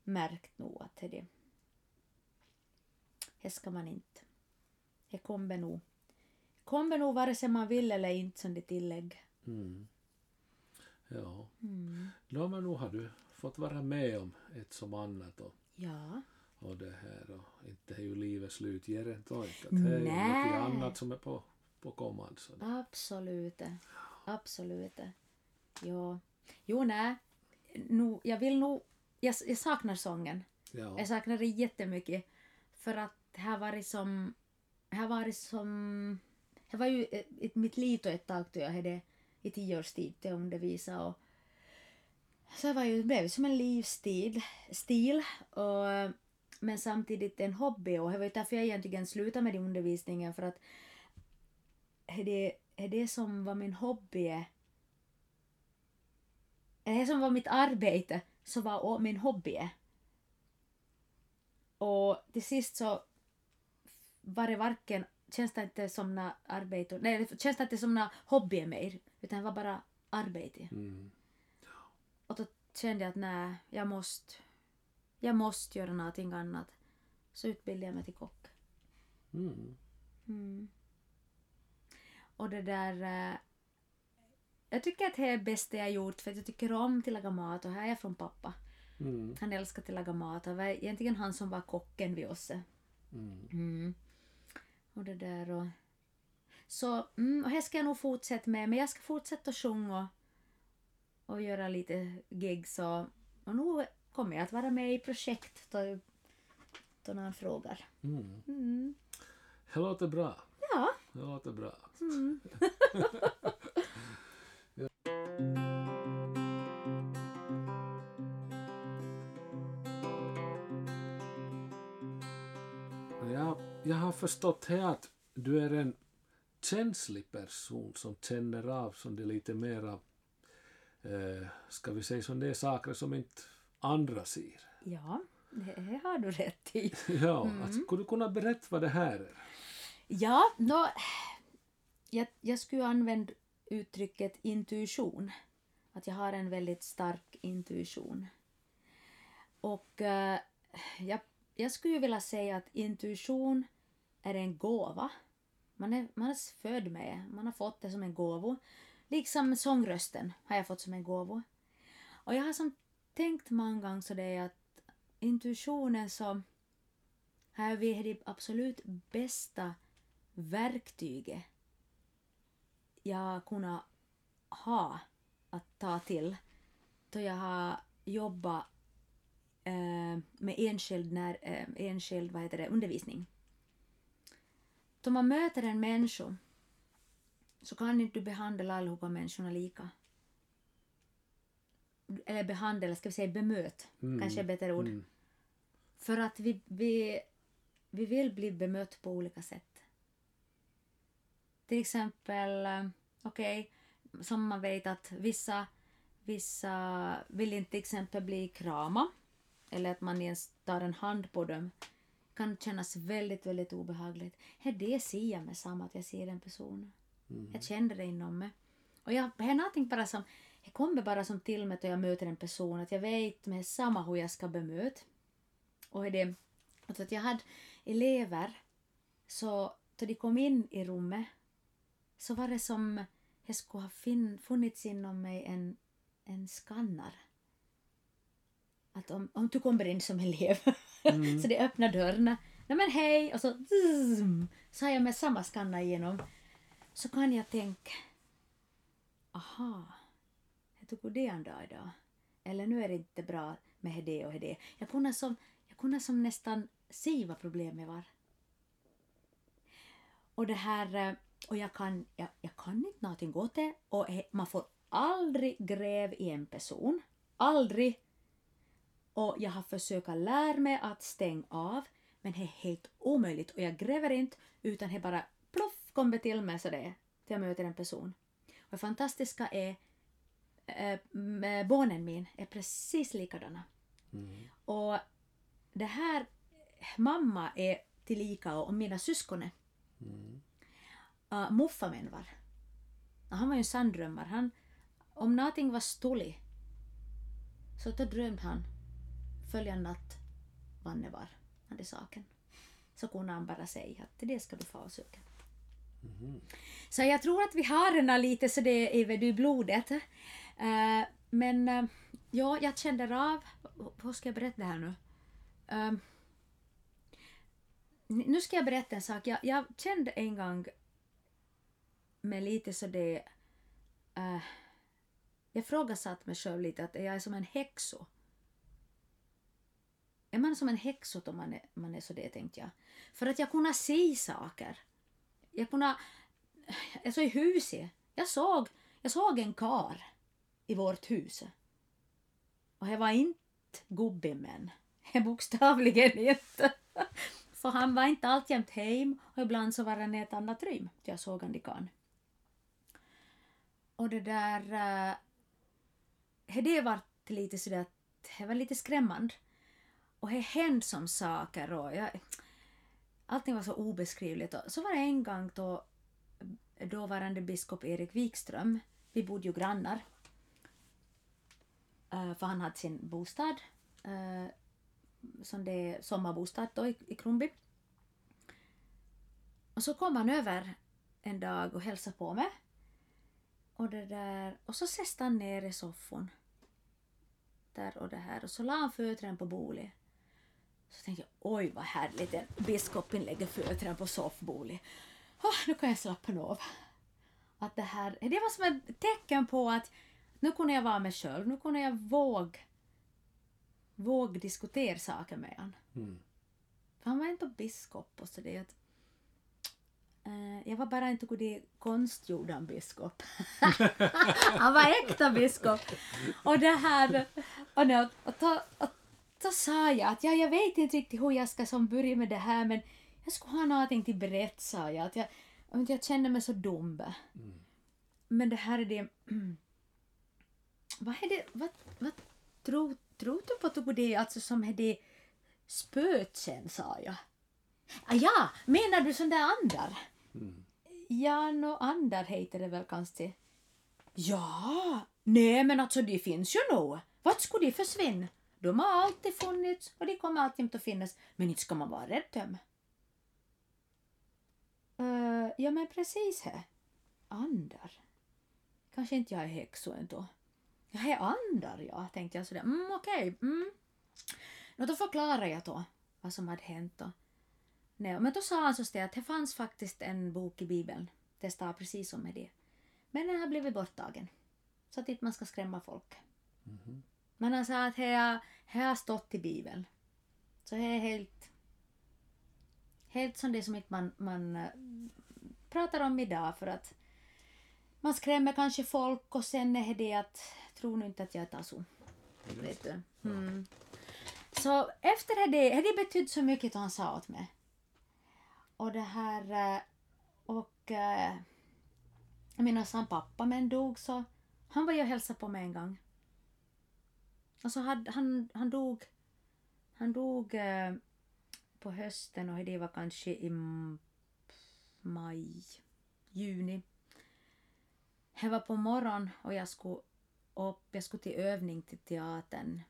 märkt nog att det det ska man inte. Det kommer nog kommer nog vare sig man vill eller inte som det tillägg. Mm. Ja. Mm. No, men nu har du fått vara med om ett som annat och, Ja. och det här och inte är ju livet slut ger en tork. Att det är ju något annat som är på, på kommand. Så det, Absolut. Absolut. Ja. Jo, nej. Nu, jag vill nog... Jag, jag saknar sången. ja. Jag saknar det jättemycket. För att det har varit som... Det har varit som... Det var ju ett, mitt liv ett tag då jag hade i tio års tid till att undervisa och så det var ju, det blev som en livsstil stil, och, men samtidigt en hobby och det var ju därför jag egentligen slutade med den undervisningen för att det det som var min hobby det som var mitt arbete så var också min hobby. Och till sist så var det varken, känns det inte som något arbete, nej det känns det inte som något hobby mer, utan det var bara arbete. Mm. Och då kände jag att nej, jag måste, jag måste göra någonting annat. Så utbildade jag mig till kock. Mm. Mm. Och det där... eh, Jag tycker att det är det bästa jag gjort för jag tycker om att laga mat och här är jag från pappa. Mm. Han älskar att laga mat och det var egentligen han som var kocken vid oss. Mm. Mm. Och det där och... Så, mm, och här ska jag nog fortsätta med, men jag ska fortsätta sjunga och, och göra lite gigs och, och nu kommer jag att vara med i projekt då, då någon frågar. Mm. Mm. Det låter bra. Ja. Det låter bra. Mm. Jag, jag har förstått här att du är en känslig person som känner av som det lite mera, eh, ska vi säga som det är saker som inte andra ser. Ja, det har du rätt i. Ja, alltså, skulle du kunna berätta vad det här är? Ja, nå, jag, jag skulle använda uttrycket intuition. Att jag har en väldigt stark intuition. Och eh, jag, jag skulle vilja säga att intuition är en gåva. Man är, man är född med det. Man har fått det som en gåva. Liksom sångrösten har jag fått som en gåva. Och jag har som tänkt många gånger så det är att intuitionen så här vi är det absolut bästa verktyget jag kunnat ha att ta till då jag har jobbat eh, med enskild, när, eh, enskild vad heter det, undervisning. Då man möter en människa så kan inte du behandla allihopa människorna lika. Eller behandla, ska vi säga bemöt, Mm, kanske är bättre ord. Mm. För att vi, vi, vi vill bli bemött på olika sätt. Till exempel, eh, okej, som man vet att vissa, vissa vill inte till exempel bli krama eller att man ens tar en hand på dem kan kännas väldigt, väldigt obehagligt. Det ser jag med samma att jag ser en person. Mm. Jag känner det inom mig. Och jag det är någonting bara som, det kommer bara som till mig då jag möter en person att jag vet med samma hur jag ska bemöta. Och det, alltså att jag hade elever så då de kom in i rummet så var det som det skulle ha fin, funnits inom mig en, en skannar. Att om, om du kommer in som elev Mm. så det öppnar dörrarna. Nej men hej! Och så, zoom, så har jag med samma skanna igenom. Så kan jag tänka, aha, jag tycker det en dag idag. Eller nu är det inte bra med det och det. Jag kunde som, jag kunde som nästan se vad problemet var. Och det här, eh, och jag kan, jag, jag kan inte någonting åt det. Och man får aldrig gräv i en person. Aldrig. Och jag har försökt lära mig att stänga av. Men det är helt omöjligt. Och jag gräver inte utan det bara ploff kommer till mig så det är. Till jag möter en person. Och det fantastiska är äh, barnen min är precis likadana. Mm. Och det här, mamma är tillika och mina syskon är. Mm. Uh, Muffamen var. Han var ju en sanndrömmare. Han, om någonting var stulit så då drömde han följande natt vad det var, hade saken. Så kunde han bara säga att det ska du få och. Mhm. Så jag tror att vi har den lite så det är väl i blodet. Eh, men eh, ja, jag kände av, hur ska jag berätta det här nu? Eh, nu ska jag berätta en sak. Jag, jag kände en gång med lite så det... Uh, jag frågasatte mig själv lite att jag är som en häxo. Är man som en häxot om man är, man är så det, tänkte jag. För att jag kunde se saker. Jag kunde... Jag såg i huset. Jag såg, jag såg en kar i vårt hus. Och det var inte gubbimmen. Bokstavligen inte. För han var inte alltjämt hem och ibland så var han i ett annat rum. Jag såg han i kan. Och det där... Eh, det var lite sådär det var lite skrämmande. Och det hände som saker och jag, allting var så obeskrivligt. Och så var det en gång då dåvarande biskop Erik Wikström, vi bodde ju grannar, eh, för han hade sin bostad eh, som det är sommarbostad då i, Kronby. Och så kom han över en dag och hälsade på mig. Och, det där, och så sätter han ner i soffan. Där och det här. Och så la han fötterna på bordet. Så tänkte jag, oj vad härligt, en biskopen lägger fötterna på soffbordet. Oh, nu kan jag slappna av. Att det, här, det var som ett tecken på att nu kunde jag vara mig själv, nu kunde jag våga våg diskutera saker med honom. Mm. För han var inte biskop och så det att uh, jag var bara inte god konstgjord biskop. han var äkta biskop. Och det här, och, nu, och, då, och då sa jag att ja, jag vet inte riktigt hur jag ska som börja med det här men jag skulle ha någonting till berätta sa jag. Att jag, jag känner mig så dum. Mm. Men det här är det... vad är det... Vad, vad tror Tror du på att det alltså som är det spöken, sa jag. Ah, ja, menar du sån där andar? Mm. Ja, no andar heter det väl kanske. Ja, nej men alltså det finns ju nog. Vart skulle de försvinna? De har alltid funnits och de kommer alltid att finnas. Men inte ska man vara rädd dem. Uh, ja men precis här. Andar. Kanske inte jag är häxa ändå. Jag är andar, ja, tänkte jag sådär. Mm, okej. Okay. Mm. No, då förklarade jag då vad som hade hänt. Då. nej, men då sa han så att det fanns faktiskt en bok i Bibeln. Det står precis som med det. Men den har blivit borttagen. Så att inte man ska skrämma folk. Mm -hmm. Men han sa att det har, stått i Bibeln. Så det är helt... Helt som det som inte man, man äh, pratar om idag för att man skrämmer kanske folk och sen är det att tror nu inte att jag tar så. Vet du. Mm. Så efter det, det betydde så mycket att han sa åt mig. Och det här eh, och eh, jag menar han pappa men dog så han var ju och hälsade på mig en gång. Alltså han, han, han dog han dog eh, på hösten och det var kanske i maj, juni. Det var på morgonen och jag skulle upp, jag skulle till övning till teatern,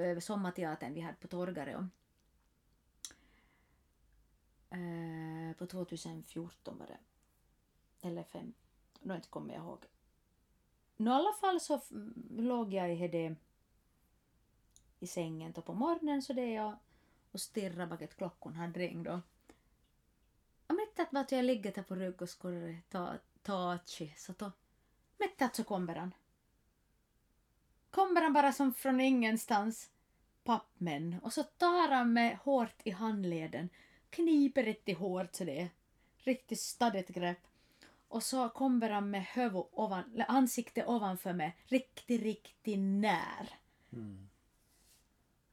eh, sommarteatern vi hade på Torgareå. Eh, på 2014 var det. Eller fem, nu kommer jag inte ihåg. No, I alla fall så låg jag i det i sängen då på morgonen så det jag och stirrade bak klockan hade ringt. Och mitt att jag ligger där på rygg och skulle ta, ta så då mitt att så kommer han kommer han bara som från ingenstans, pappmän, och så tar han mig hårt i handleden, kniper riktigt hårt så det är riktigt stadigt grepp. Och så kommer han med huvud ovan, ansikte ovanför mig, riktigt, riktigt när. Mm.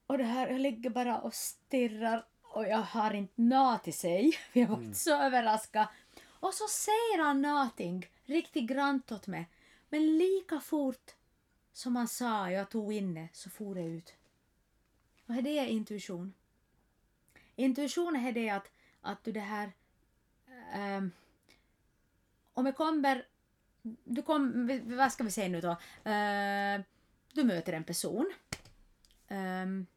Och det här, jag ligger bara och stirrar och jag har inte nåt i sig. Jag var mm. så överraskad. Och så säger han någonting riktigt grant åt mig. Men lika fort som han sa, jag tog inne, så for det ut. Är det intuition? Intuition är det att, att du det här... Um, om jag kommer... Du kom, vad ska vi säga nu då? Uh, du möter en person. Um,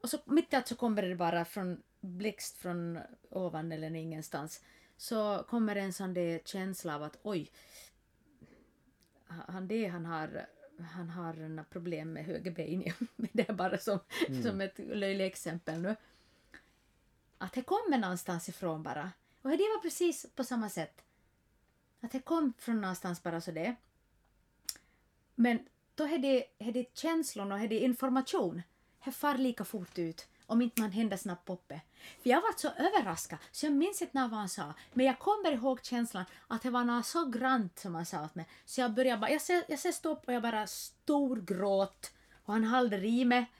och så mitt i allt så kommer det bara från blixt från ovan eller ingenstans. Så kommer en sån där känsla av att oj, han det han har han har problem med höger ben. det är bara som, mm. som ett löjligt exempel nu. att det kommer någonstans ifrån bara. Och det var precis på samma sätt. Att det kom från någonstans bara så det. Men då är det, är det känslor och är det information. Det far lika fort ut om inte man händer snabbt uppe. För jag var så överraskad så jag minns inte vad han sa. Men jag kommer ihåg känslan att det var något så grant som han sa åt mig. Så jag började bara, jag ser, jag ser stopp och jag bara storgråt och han håller i mig.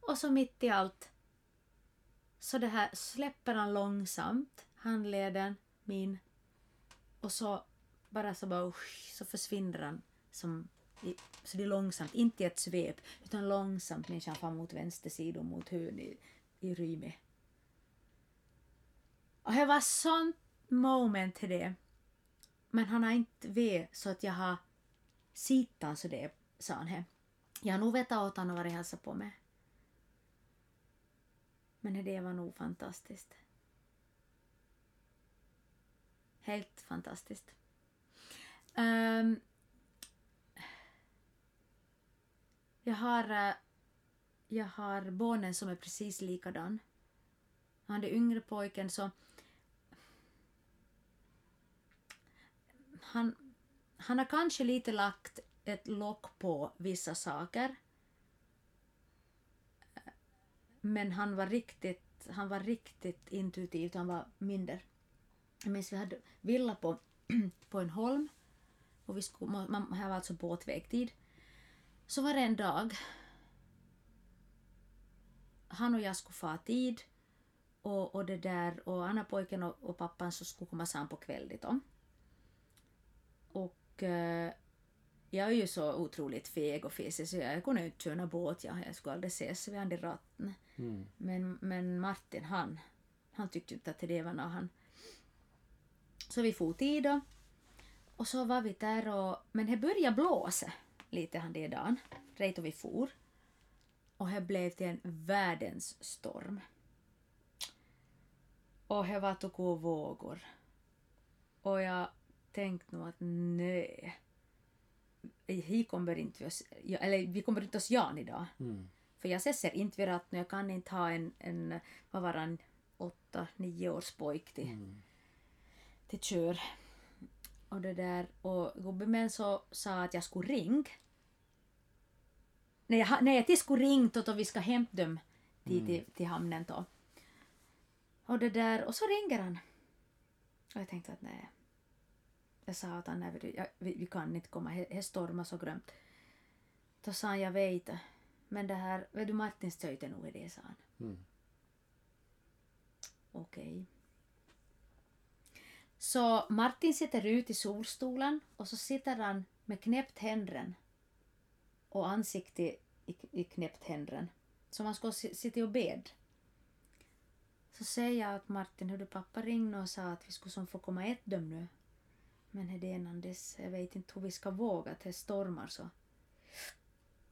Och så mitt i allt så det här släpper han långsamt handleden min och så bara så bara usch, så försvinner han som så det är långsamt, inte i ett svep utan långsamt människan fram mot vänster sida mot hön i, i Ryme. Och det var sånt moment till det. Men han har inte vet så att jag har sittan så det, sa han. Här. Jag har nog vetat åt honom vad varit hälsa på mig. Men det var nog fantastiskt. Helt fantastiskt. Um, jag har, eh, jag har barnen som är precis likadan. Han den yngre pojken så han, han har kanske lite lagt ett lock på vissa saker men han var riktigt, han var riktigt intuitiv, han var mindre. Jag minns vi hade villa på, på en holm och vi skulle, man, här var alltså båtvägtid. Så var det en dag han och jag skulle få tid och, och det där och Anna pojken och, och pappan så skulle komma samman på kvällen då. Och eh, jag är ju så otroligt feg och fisig så jag kunde inte köra båt. Jag, jag skulle aldrig ses vid andra ratten. Mm. Men, men Martin han, han tyckte inte att det var något han... Så vi for tid då. Och så var vi där och... Men det började blåsa lite han det dagen. Rätt och vi for. Och det blev till en världens storm. Och det var tog vågor. Och jag tänkte nog att nej vi kommer inte oss, eller vi kommer inte oss Jan idag. Mm. För jag ser inte vid ratten jag kan inte ha en, en vad var han, åtta, nio års pojk till, mm. till kör. Och det där, och gubben så sa att jag skulle ringa. Nej, jag, nej, jag skulle ringt och vi ska hämta dem till, mm. till, till hamnen då. Och det där, och så ringer han. Och jag tänkte att nej, jag sa åt honom, vi, vi kan inte komma, det stormar så grömt. Då sa han, jag vet, men det här, vet du Martins töjte nog är det, sa han. Mm. Okej. Okay. Så Martin sitter ut i solstolen och så sitter han med knäppt händen och ansikte i, i knäppt händen. Som han ska sitta och bed. Så säger jag att Martin, hur du pappa ringde och sa att vi skulle som få komma ett döm nu. Men Hedén dess, jag vet inte hur vi ska våga det stormar så.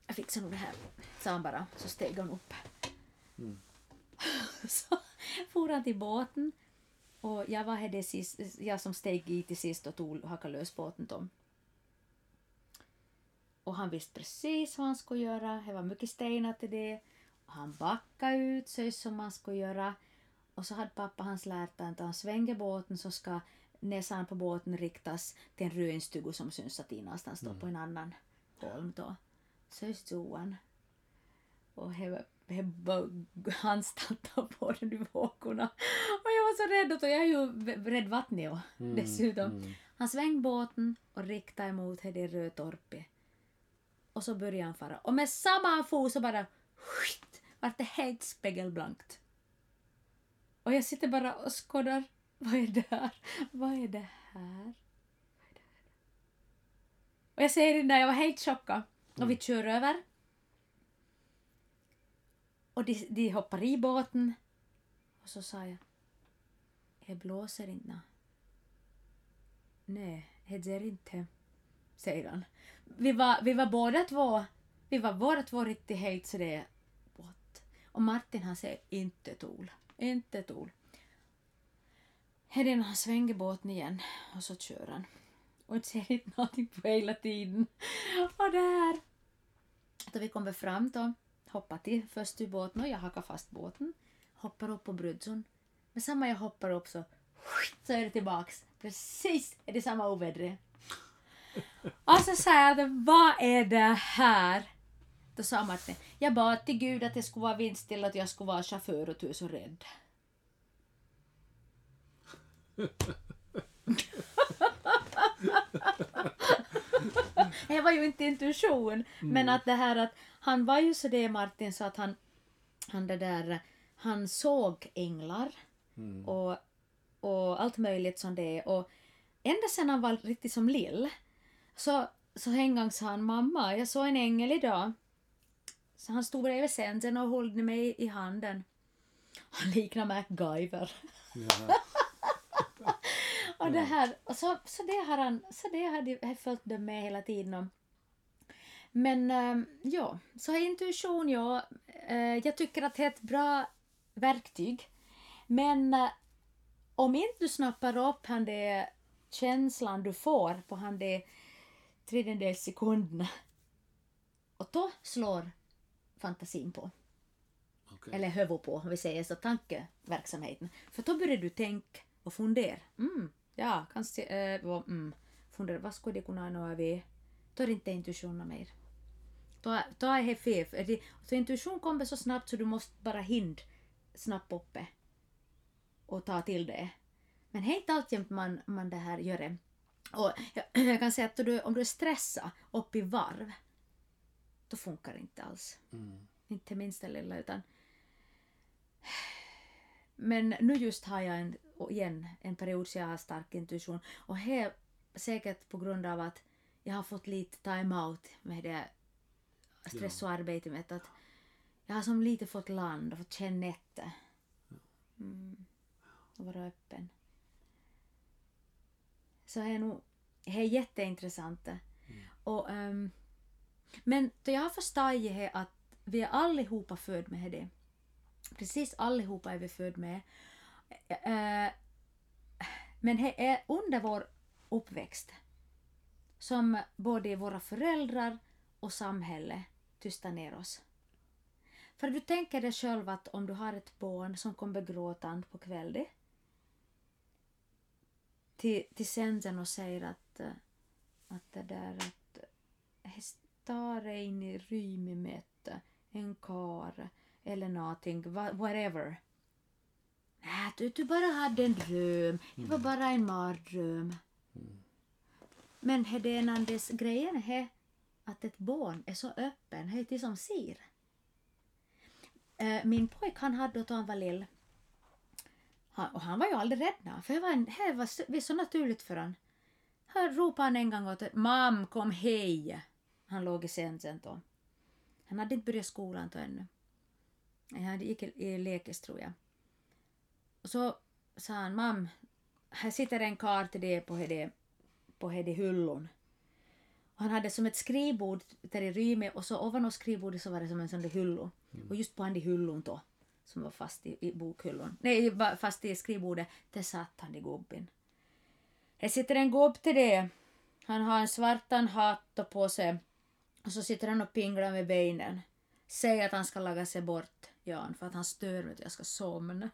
Jag fixar nog det här, sa han bara, så steg han upp. Mm. så for han till båten och jag var det sist, jag som steg i till sist och tog hackade lös båten tom. Och han visste precis vad han skulle göra, det var mycket stenar till det. Och han backade ut så som man skulle göra. Och så hade pappa hans lärt att han svänger båten så ska näsan på båten riktas till en ruinstuga som syns att någonstans mm. på en annan holm då. Så stod han. Och he, he anstaltade på den vågorna. Och jag var så rädd och jag är ju rädd vattnet och mm. dessutom. Mm. Han svängde båten och riktade emot det Rödtorpet. Och så började han fara. Och med samma fot så bara skit, vart det helt spegelblankt. Och jag sitter bara och skådar vad är det här? Vad är det här? Och jag säger det där, jag var helt chockad. Och vi mm. kör över. Och de, de hoppar i båten. Och så sa jag, det blåser inte. Nej, det ser inte, säger han. Vi var, vi var båda två, vi var båda två riktigt helt så det är what? Och Martin han säger inte tol, inte tol. Hedin han svänger båten igen och så kör han. Och inte säger inte någonting på hela tiden. Och där! Då vi kommer fram då, hoppar till först ur båten och jag hakar fast båten, hoppar upp på brudson. Men samma jag hoppar upp så, så är det tillbaks. Precis är det samma oväder. Och så sa jag att vad är det här? Då sa Martin, jag bad till Gud att det skulle vara vindstilla, att jag skulle vara chaufför och du är så rädd. det var ju inte intuition, men att det här att han var ju så det Martin så att han, han det där, han såg änglar och, och allt möjligt som det är och ända sedan han var riktigt som lill så, så en gång sa han mamma, jag såg en ängel idag. Så han stod bredvid sängen och höll mig i handen. Han liknar MacGyver. Ja. Och det här, och så, så det har han, så det har de- följt dem med hela tiden. Men ehm, ja, så intuition, ja. eh, jag tycker att det är ett bra verktyg. Men eh, om inte du snappar upp han det känslan du får på han det tredjedels sekunderna och då slår fantasin på. Okej. Eller huvud på, om vi säger så, tankeverksamheten. För då börjar du tänka och fundera. Mm, ja, kanske, äh, vad, mm, fundera, vad skulle det kunna vara vi? Då är det inte intuitionen mer. Då, då är det fel. Så intuition kommer så snabbt så du måste bara hinna snabbt uppe och ta till det. Men det är inte alltid man, man det här gör det. Och jag, jag kan säga att du, om du är stressad upp i varv, då funkar det inte alls. Mm. Inte minsta lilla utan... Men nu just har jag en, och igen en period så jag har stark intuition och det är säkert på grund av att jag har fått lite time-out med det stress och arbete med att jag har som lite fått land och fått känna efter. Mm. Och vara öppen. Så det är nog det är jätteintressant. Och, ehm, men då jag har förstått att vi är allihopa född med det. Precis allihopa är vi född med. Eh, eh, Men det är eh, under vår uppväxt som både våra föräldrar och samhälle tystar ner oss. För du tänker dig själv att om du har ett barn som kommer gråtande på kvällen till, till sängen och säger att, eh, att det där att hästar in i rymmet, en kar eller någonting, whatever. Nej, du, du bara hade en dröm, det var bara en mardröm. Men är det en andes grejen är att ett barn är så öppen, det är det som ser. Eh, Min pojk han hade då han var lill, han, och han var ju aldrig rädd nå, för det var, en, det var så, det var så naturligt för han. Han ropade han en gång åt Mam, kom hej! Han låg i sängen då. Han hade inte börjat skolan då ännu. Han gick i, i lekis tror jag. Och så sa han, mam, här sitter en karl till det på det, på det hyllon. Och han hade som ett skrivbord där i rymet och så ovanpå skrivbordet så var det som en sån där hyllo. Och just på han hyllon då, som var fast i, i bokhyllon, nej fast i skrivbordet, där satt han i gubben. Här sitter en gubb till det. Han har en svartan hatt på sig och så sitter han och pinglar med benen. Säger att han ska laga sig bort, Jan, för att han stör mig att jag ska somna.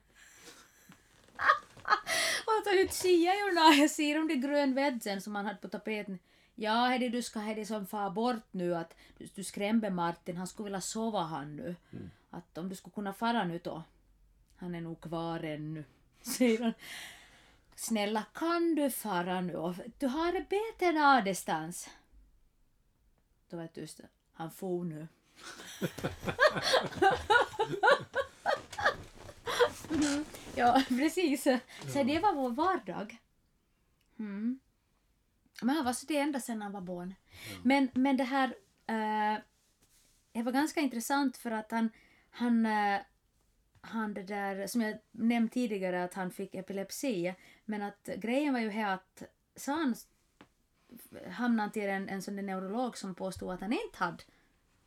Ut ser jag ser om det grön vädsen som han hade på tapeten. Ja, Hedi, du ska Hedi som far bort nu att du, du skrämde Martin, han skulle vilja sova han nu. Att om du skulle kunna fara nu då. Han är nog kvar ännu, säger han. Snälla, kan du fara nu? Du har bättre någonstans. Då var det tyst. Han for nu. Mm, ja, precis. Så det var vår vardag. Mm. Men han var så det ända sedan han var barn. Men, men det här... eh, det var ganska intressant för att han... Han, eh, han det där, som jag nämnt tidigare att han fick epilepsi. Men att grejen var ju här att så han hamnade till en, en sån där neurolog som påstod att han inte hade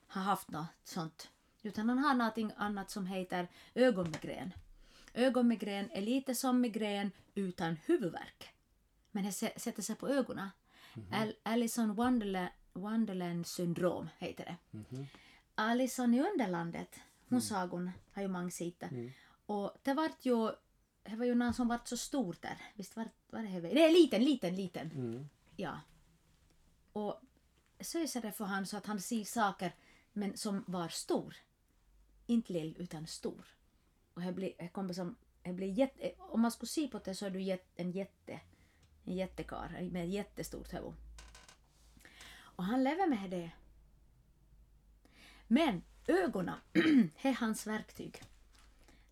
har haft något sånt. Utan han har någonting annat som heter ögonmigrän. Ögonmigrän är lite som migrän utan huvudvärk. Men det sä- sätter sig på ögonen. Al- Alison Wonderland, Wonderland syndrom heter det. Alison i Underlandet, hon sagon har ju många sett. Och det vart ju det var ju någon som vart så stor där. Visst var, var det Heve? Nej, liten, liten, liten. Mm. Ja. Och så är det för han så att han ser saker men som var stor. Inte lill utan stor. Och det blir, det kommer som, det blir jätte, om man skulle se på det så är du en jätte, en jättekar med ett jättestort huvud. Och han lever med det. Men ögonen, är hans verktyg.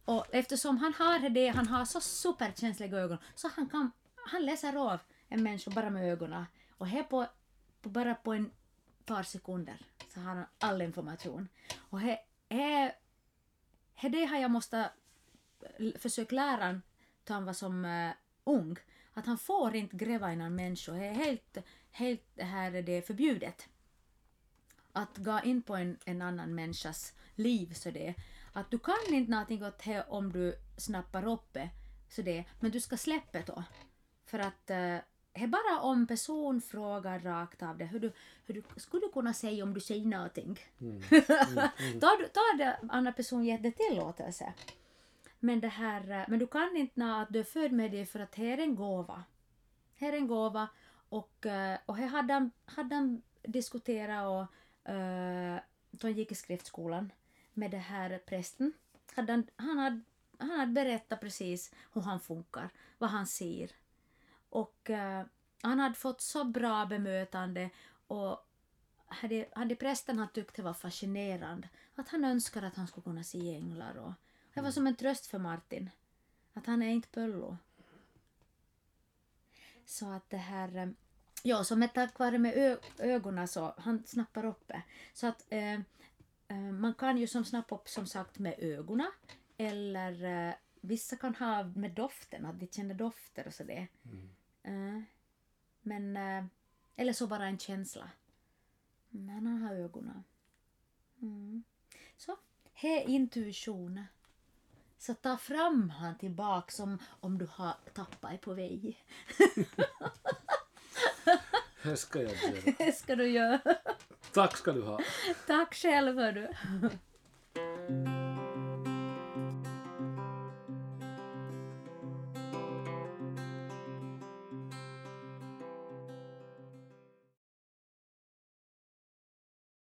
Och eftersom han har det, han har så superkänsliga ögon, så han kan, han läser av en människa bara med ögonen. Och här på, på, bara på en par sekunder så har han all information. Och här he, det har jag måste eh, försöka lära han då han var som uh, ung. Att han får inte gräva innan människor. Det är helt, helt det här är det förbjudet. Att gå in på en, en annan människas liv så det. Att du kan inte någonting åt det om du snappar upp det. Så det. Men du ska släppa det då. För att uh, det är bara om person frågar rakt av det. Hur du, hur du, skulle du kunna säga om du säger någonting? då har du- då har det andra person gett dig tillåtelse. Men, det här, eh, men du kan inte nå att du är född med det för att det är en gåva. Det är en gåva och, eh, och här hade han, hade han diskuterat och uh, då han gick i skriftskolan med det här prästen. Hade han, han, hade, han hade berättat precis hur han funkar, vad han ser. Och eh, han hade fått så bra bemötande och hade, hade prästen han tyckt det var fascinerande. Att han önskar att han skulle kunna se änglar och det var som en tröst för Martin. Att han är inte pöllo. Så att det här... eh, Ja, som ett tack vare med ögonen så han snappar upp det. Så att eh, eh, man kan ju som snappa upp som sagt med ögonen eller eh, vissa kan ha med doften, att de känner dofter och sådär. Eh, men, eh, eller så bara en känsla. Men han har ögonen. Mm. Så, här är intuition. Så ta fram han tillbaka som om du har tappat på väg. Det ska jag göra. Det ska du göra. Tack ska du ha. Tack själv hördu.